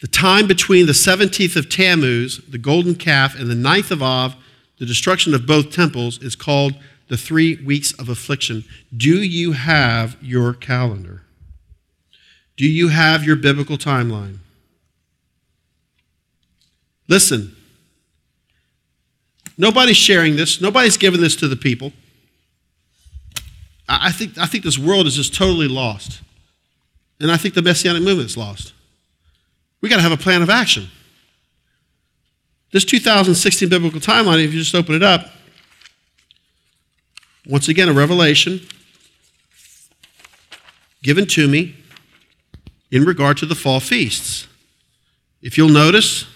The time between the 17th of Tammuz, the golden calf, and the 9th of Av, the destruction of both temples, is called the three weeks of affliction. Do you have your calendar? Do you have your biblical timeline? Listen, nobody's sharing this, nobody's giving this to the people. I think, I think this world is just totally lost. And I think the Messianic movement is lost. We got to have a plan of action. This 2016 biblical timeline, if you just open it up, once again, a revelation given to me in regard to the fall feasts. If you'll notice,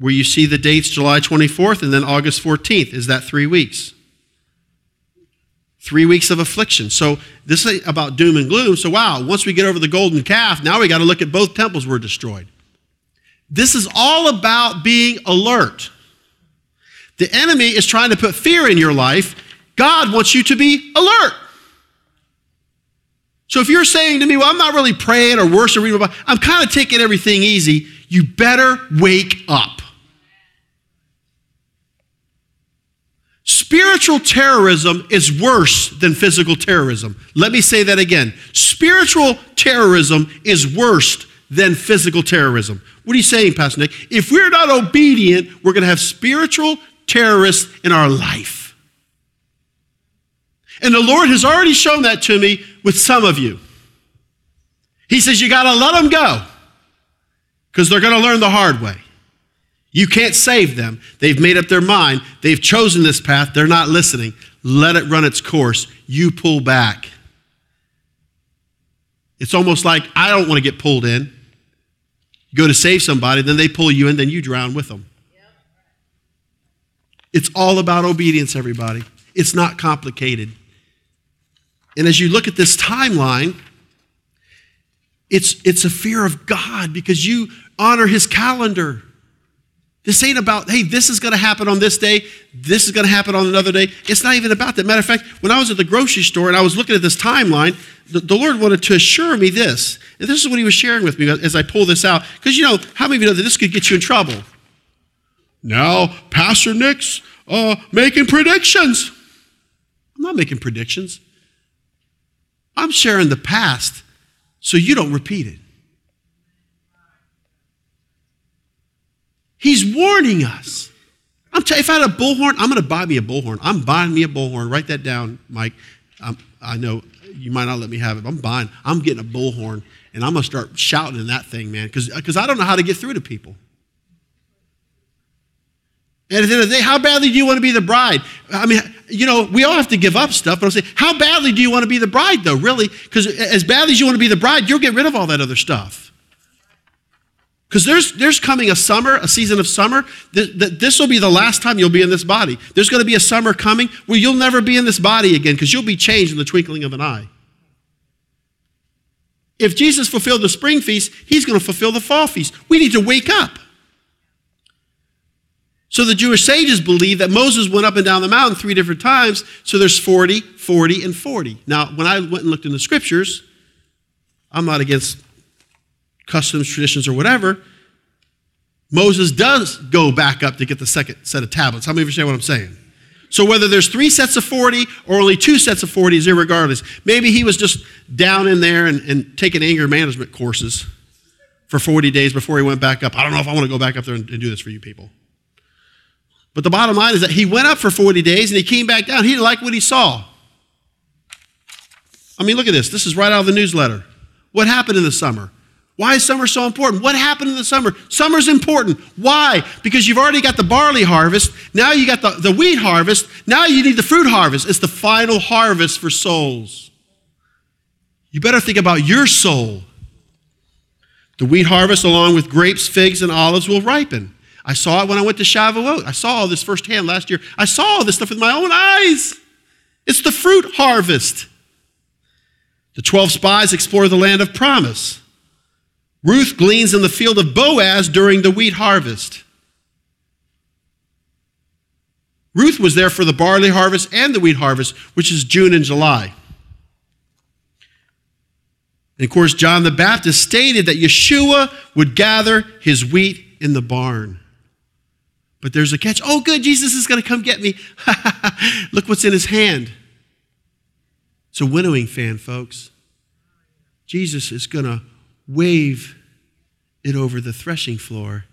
where you see the dates July 24th and then August 14th, is that three weeks? Three weeks of affliction. So this is about doom and gloom. So, wow, once we get over the golden calf, now we got to look at both temples were destroyed. This is all about being alert. The enemy is trying to put fear in your life. God wants you to be alert. So if you're saying to me, well, I'm not really praying or worshiping, I'm kind of taking everything easy, you better wake up. Spiritual terrorism is worse than physical terrorism. Let me say that again. Spiritual terrorism is worse than physical terrorism. What are you saying, Pastor Nick? If we're not obedient, we're going to have spiritual terrorists in our life. And the Lord has already shown that to me with some of you. He says, You got to let them go because they're going to learn the hard way. You can't save them. They've made up their mind. They've chosen this path. They're not listening. Let it run its course. You pull back. It's almost like I don't want to get pulled in. You go to save somebody, then they pull you in, then you drown with them. It's all about obedience, everybody. It's not complicated. And as you look at this timeline, it's, it's a fear of God because you honor his calendar. This ain't about, hey, this is going to happen on this day, this is going to happen on another day. It's not even about that. Matter of fact, when I was at the grocery store and I was looking at this timeline, the, the Lord wanted to assure me this. And this is what he was sharing with me as I pull this out. Because, you know, how many of you know that this could get you in trouble? Now, Pastor Nick's uh, making predictions. I'm not making predictions. I'm sharing the past so you don't repeat it. He's warning us. I'm if I had a bullhorn, I'm going to buy me a bullhorn. I'm buying me a bullhorn. Write that down, Mike. I know you might not let me have it. I'm buying. I'm getting a bullhorn, and I'm going to start shouting in that thing, man, because I don't know how to get through to people. And at the end of the day, how badly do you want to be the bride? I mean, you know, we all have to give up stuff, but I'll say, how badly do you want to be the bride, though, really? Because as badly as you want to be the bride, you'll get rid of all that other stuff. Because there's, there's coming a summer, a season of summer. That this will be the last time you'll be in this body. There's going to be a summer coming where you'll never be in this body again because you'll be changed in the twinkling of an eye. If Jesus fulfilled the spring feast, he's going to fulfill the fall feast. We need to wake up. So the Jewish sages believe that Moses went up and down the mountain three different times. So there's 40, 40, and 40. Now, when I went and looked in the scriptures, I'm not against customs, traditions, or whatever. Moses does go back up to get the second set of tablets. How many of you understand what I'm saying? So whether there's three sets of 40 or only two sets of 40 is irregardless. Maybe he was just down in there and, and taking anger management courses for 40 days before he went back up. I don't know if I want to go back up there and, and do this for you people. But the bottom line is that he went up for 40 days and he came back down. He didn't like what he saw. I mean, look at this. This is right out of the newsletter. What happened in the summer? Why is summer so important? What happened in the summer? Summer's important. Why? Because you've already got the barley harvest. Now you got the, the wheat harvest. Now you need the fruit harvest. It's the final harvest for souls. You better think about your soul. The wheat harvest, along with grapes, figs, and olives, will ripen. I saw it when I went to Shavuot. I saw all this firsthand last year. I saw all this stuff with my own eyes. It's the fruit harvest. The 12 spies explore the land of promise. Ruth gleans in the field of Boaz during the wheat harvest. Ruth was there for the barley harvest and the wheat harvest, which is June and July. And of course, John the Baptist stated that Yeshua would gather his wheat in the barn. But there's a catch. Oh, good, Jesus is going to come get me. Look what's in his hand. It's a winnowing fan, folks. Jesus is going to wave it over the threshing floor,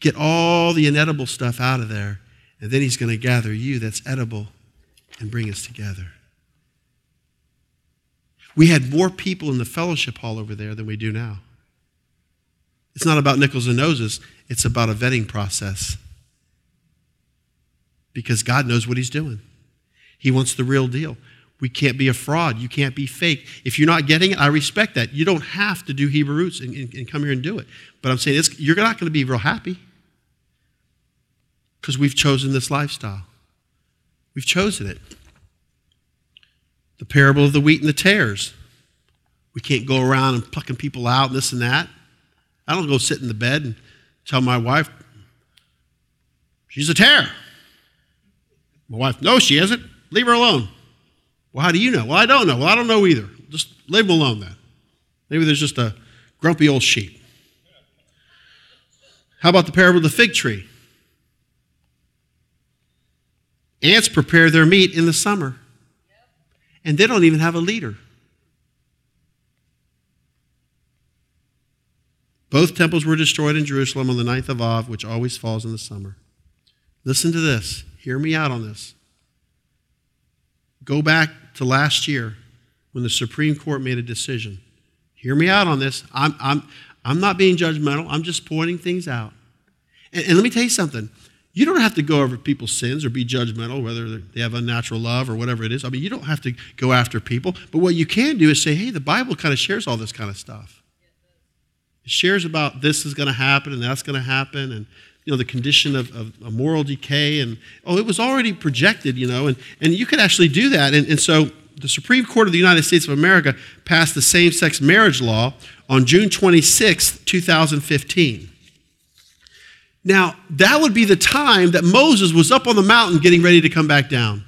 get all the inedible stuff out of there, and then he's going to gather you that's edible and bring us together. We had more people in the fellowship hall over there than we do now. It's not about nickels and noses, it's about a vetting process because God knows what He's doing. He wants the real deal. We can't be a fraud. You can't be fake. If you're not getting it, I respect that. You don't have to do Hebrew roots and, and, and come here and do it. But I'm saying you're not going to be real happy because we've chosen this lifestyle. We've chosen it. The parable of the wheat and the tares. We can't go around and plucking people out and this and that. I don't go sit in the bed and tell my wife, she's a tare. My wife, no, she isn't. Leave her alone. Well, how do you know? Well, I don't know. Well, I don't know either. Just leave them alone then. Maybe there's just a grumpy old sheep. How about the parable of the fig tree? Ants prepare their meat in the summer, and they don't even have a leader. Both temples were destroyed in Jerusalem on the ninth of Av, which always falls in the summer. Listen to this. Hear me out on this. Go back to last year when the Supreme Court made a decision. Hear me out on this. I'm, I'm, I'm not being judgmental, I'm just pointing things out. And, and let me tell you something. You don't have to go over people's sins or be judgmental, whether they have unnatural love or whatever it is. I mean, you don't have to go after people. But what you can do is say, hey, the Bible kind of shares all this kind of stuff. It shares about this is going to happen and that's going to happen. And you know, the condition of, of, moral decay. And, oh, it was already projected, you know, and, and you could actually do that. And, and so the Supreme Court of the United States of America passed the same sex marriage law on June 26, 2015. Now, that would be the time that Moses was up on the mountain getting ready to come back down.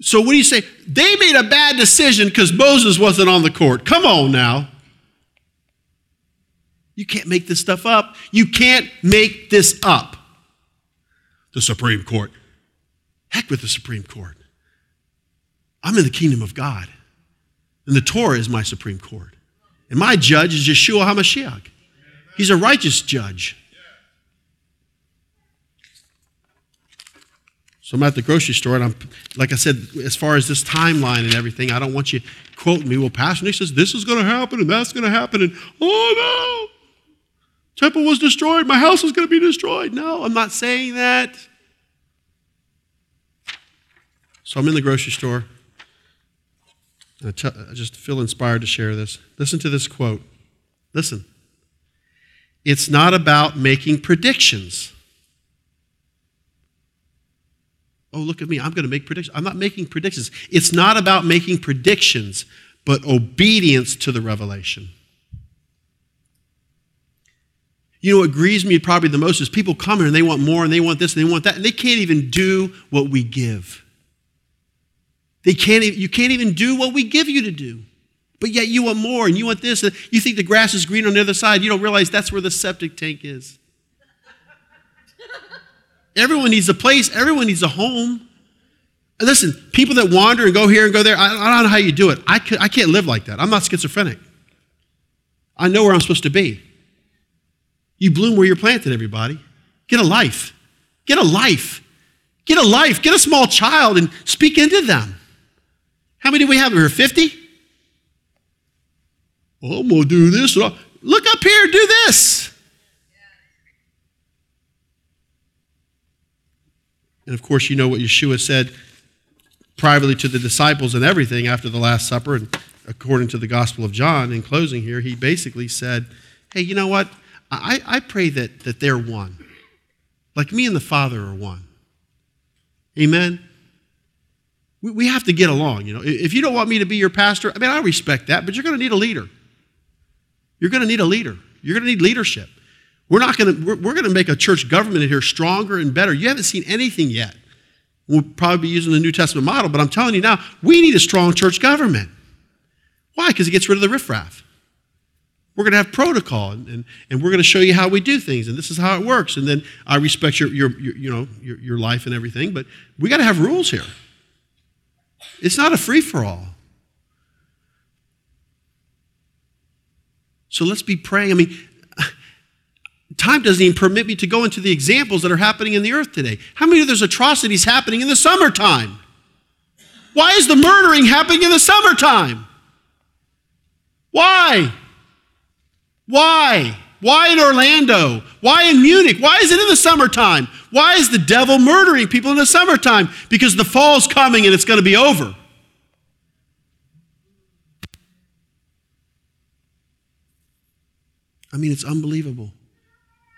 So, what do you say? They made a bad decision because Moses wasn't on the court. Come on now. You can't make this stuff up. You can't make this up. the Supreme Court. Heck with the Supreme Court. I'm in the kingdom of God. And the Torah is my Supreme Court. And my judge is Yeshua HaMashiach. He's a righteous judge. So I'm at the grocery store, and I'm, like I said, as far as this timeline and everything, I don't want you quoting me. Well, Pastor Nick says this is going to happen and that's going to happen, and oh no, temple was destroyed, my house is going to be destroyed. No, I'm not saying that. So I'm in the grocery store. I, t- I just feel inspired to share this. Listen to this quote. Listen. It's not about making predictions. Oh, look at me. I'm going to make predictions. I'm not making predictions. It's not about making predictions, but obedience to the revelation. You know what grieves me probably the most is people come here and they want more and they want this and they want that, and they can't even do what we give. They can't, you can't even do what we give you to do. But yet you want more and you want this. And you think the grass is green on the other side. You don't realize that's where the septic tank is. Everyone needs a place, everyone needs a home. And listen, people that wander and go here and go there, I, I don't know how you do it. I, could, I can't live like that. I'm not schizophrenic. I know where I'm supposed to be. You bloom where you're planted, everybody. Get a life. Get a life. Get a life. Get a small child and speak into them. How many do we have here? 50? Well, I'm going to do this. Uh, look up here, do this. And of course, you know what Yeshua said privately to the disciples and everything after the Last Supper. And according to the Gospel of John, in closing here, he basically said, Hey, you know what? I, I pray that, that they're one. Like me and the Father are one. Amen? We, we have to get along. You know, if you don't want me to be your pastor, I mean, I respect that, but you're going to need a leader. You're going to need a leader. You're going to need leadership. We're not going to, we're, we're going to make a church government here stronger and better. You haven't seen anything yet. We'll probably be using the New Testament model, but I'm telling you now, we need a strong church government. Why? Because it gets rid of the riffraff. We're going to have protocol, and, and, we're going to show you how we do things, and this is how it works. And then I respect your, your, your you know, your, your life and everything, but we got to have rules here. It's not a free for all. So let's be praying. I mean, time doesn't even permit me to go into the examples that are happening in the earth today. How many of those atrocities happening in the summertime? Why is the murdering happening in the summertime? Why? Why? Why in Orlando? Why in Munich? Why is it in the summertime? Why is the devil murdering people in the summertime? Because the fall's coming and it's going to be over. I mean, it's unbelievable.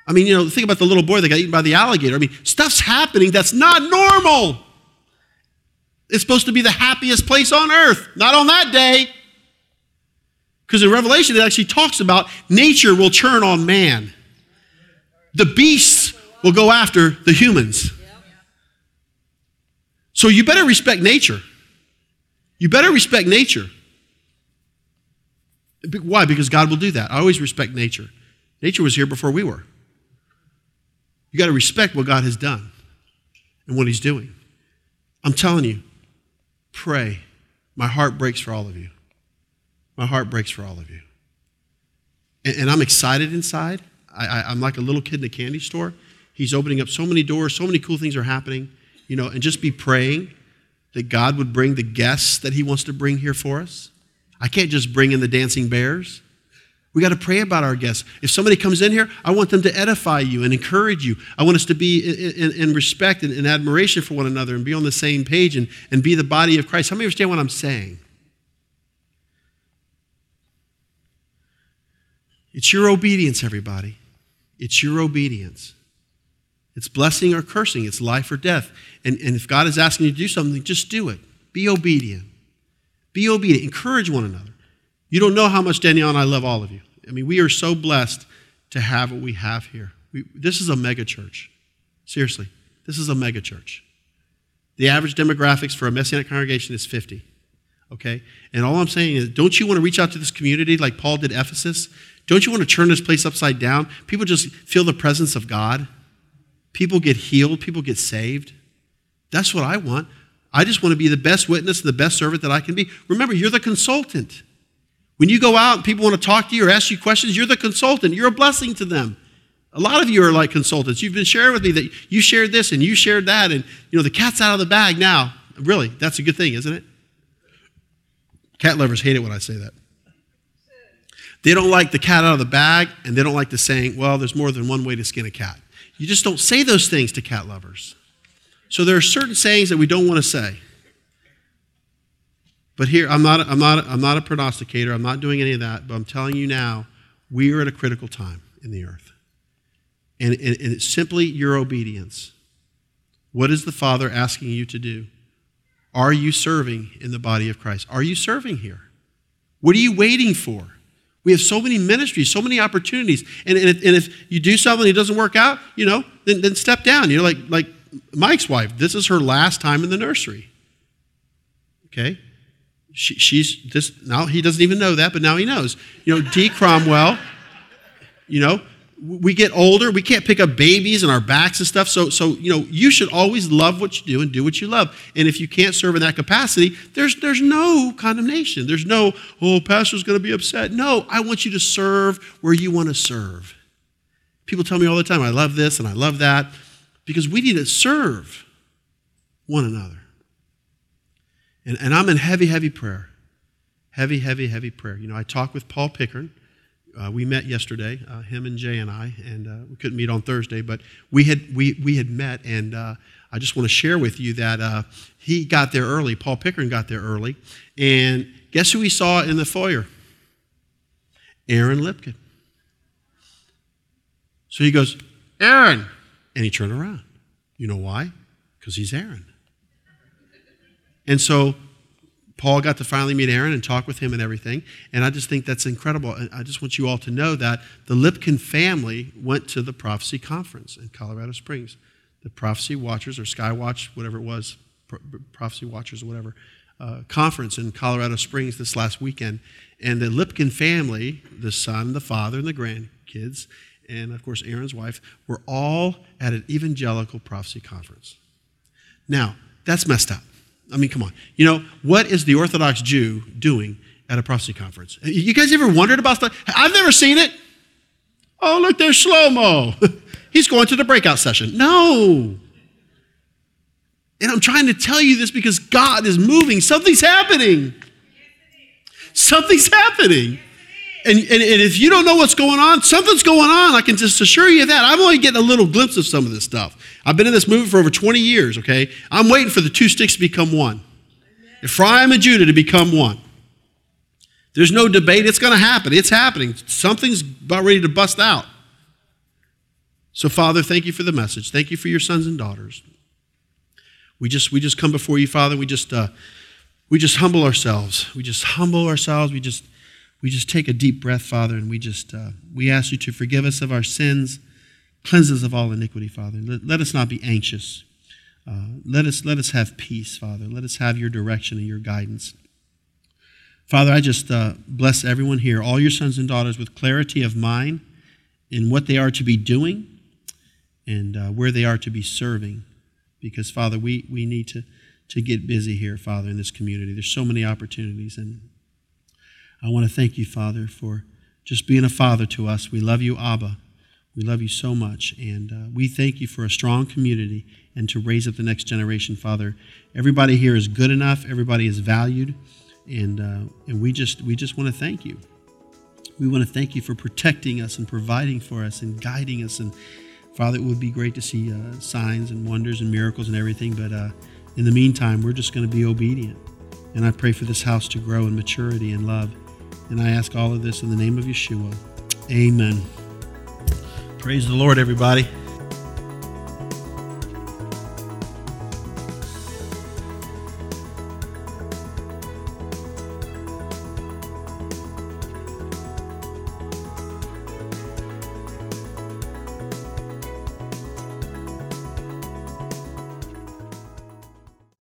I mean, you know, think about the little boy that got eaten by the alligator. I mean, stuff's happening that's not normal. It's supposed to be the happiest place on earth, not on that day. Because in Revelation, it actually talks about nature will turn on man, the beasts will go after the humans. So you better respect nature. You better respect nature. Why? Because God will do that. I always respect nature. Nature was here before we were. You got to respect what God has done and what He's doing. I'm telling you, pray. My heart breaks for all of you. My heart breaks for all of you. And, and I'm excited inside. I, I, I'm like a little kid in a candy store. He's opening up so many doors, so many cool things are happening, you know, and just be praying that God would bring the guests that He wants to bring here for us. I can't just bring in the dancing bears. We got to pray about our guests. If somebody comes in here, I want them to edify you and encourage you. I want us to be in, in, in respect and in admiration for one another and be on the same page and, and be the body of Christ. How many understand what I'm saying? It's your obedience, everybody. It's your obedience. It's blessing or cursing, it's life or death. And, and if God is asking you to do something, just do it. Be obedient. Be obedient. Encourage one another. You don't know how much Danielle and I love all of you. I mean, we are so blessed to have what we have here. We, this is a mega church. Seriously, this is a mega church. The average demographics for a Messianic congregation is 50. Okay? And all I'm saying is, don't you want to reach out to this community like Paul did Ephesus? Don't you want to turn this place upside down? People just feel the presence of God. People get healed, people get saved. That's what I want. I just want to be the best witness and the best servant that I can be. Remember, you're the consultant. When you go out and people want to talk to you or ask you questions, you're the consultant. You're a blessing to them. A lot of you are like consultants. You've been sharing with me that you shared this and you shared that, and you know the cat's out of the bag now. Really, that's a good thing, isn't it? Cat lovers hate it when I say that. They don't like the cat out of the bag, and they don't like the saying, well, there's more than one way to skin a cat. You just don't say those things to cat lovers. So there are certain sayings that we don't want to say. But here, I'm not, I'm, not, I'm not a prognosticator. I'm not doing any of that. But I'm telling you now, we are at a critical time in the earth. And, and, and it's simply your obedience. What is the Father asking you to do? Are you serving in the body of Christ? Are you serving here? What are you waiting for? We have so many ministries, so many opportunities. And, and, if, and if you do something and it doesn't work out, you know, then, then step down. You know, like, like Mike's wife, this is her last time in the nursery. Okay? She, she's this now he doesn't even know that, but now he knows. You know, Dee Cromwell, you know, we get older, we can't pick up babies and our backs and stuff. So, so you know, you should always love what you do and do what you love. And if you can't serve in that capacity, there's there's no condemnation. There's no, oh, pastor's going to be upset. No, I want you to serve where you want to serve. People tell me all the time, I love this and I love that, because we need to serve one another. And, and I'm in heavy, heavy prayer. Heavy, heavy, heavy prayer. You know, I talk with Paul Pickern uh, we met yesterday, uh, him and Jay and I, and uh, we couldn't meet on Thursday, but we had we we had met, and uh, I just want to share with you that uh, he got there early. Paul Pickering got there early, and guess who he saw in the foyer? Aaron Lipkin. So he goes, Aaron, and he turned around. You know why? Because he's Aaron. And so Paul got to finally meet Aaron and talk with him and everything. And I just think that's incredible. I just want you all to know that the Lipkin family went to the prophecy conference in Colorado Springs. The prophecy watchers or Skywatch, whatever it was, prophecy watchers or whatever, uh, conference in Colorado Springs this last weekend. And the Lipkin family, the son, the father, and the grandkids, and of course Aaron's wife, were all at an evangelical prophecy conference. Now, that's messed up. I mean, come on. You know, what is the Orthodox Jew doing at a prophecy conference? You guys ever wondered about stuff? I've never seen it. Oh, look, there's Shlomo. He's going to the breakout session. No. And I'm trying to tell you this because God is moving. Something's happening. Something's happening. And, and, and, if you don't know what's going on, something's going on. I can just assure you that. I'm only getting a little glimpse of some of this stuff. I've been in this movement for over 20 years, okay? I'm waiting for the two sticks to become one. Ephraim and Judah to become one. There's no debate. It's going to happen. It's happening. Something's about ready to bust out. So, Father, thank you for the message. Thank you for your sons and daughters. We just, we just come before you, Father. We just, uh, we just humble ourselves. We just humble ourselves. We just we just take a deep breath, Father, and we just uh, we ask you to forgive us of our sins, cleanse us of all iniquity, Father. Let, let us not be anxious. Uh, let us let us have peace, Father. Let us have your direction and your guidance. Father, I just uh, bless everyone here, all your sons and daughters, with clarity of mind in what they are to be doing and uh, where they are to be serving. Because, Father, we, we need to, to get busy here, Father, in this community. There's so many opportunities, and I want to thank you, Father, for just being a father to us. We love you, Abba. We love you so much. And uh, we thank you for a strong community and to raise up the next generation, Father. Everybody here is good enough, everybody is valued. And, uh, and we just, we just want to thank you. We want to thank you for protecting us and providing for us and guiding us. And Father, it would be great to see uh, signs and wonders and miracles and everything. But uh, in the meantime, we're just going to be obedient. And I pray for this house to grow in maturity and love. And I ask all of this in the name of Yeshua. Amen. Praise the Lord, everybody.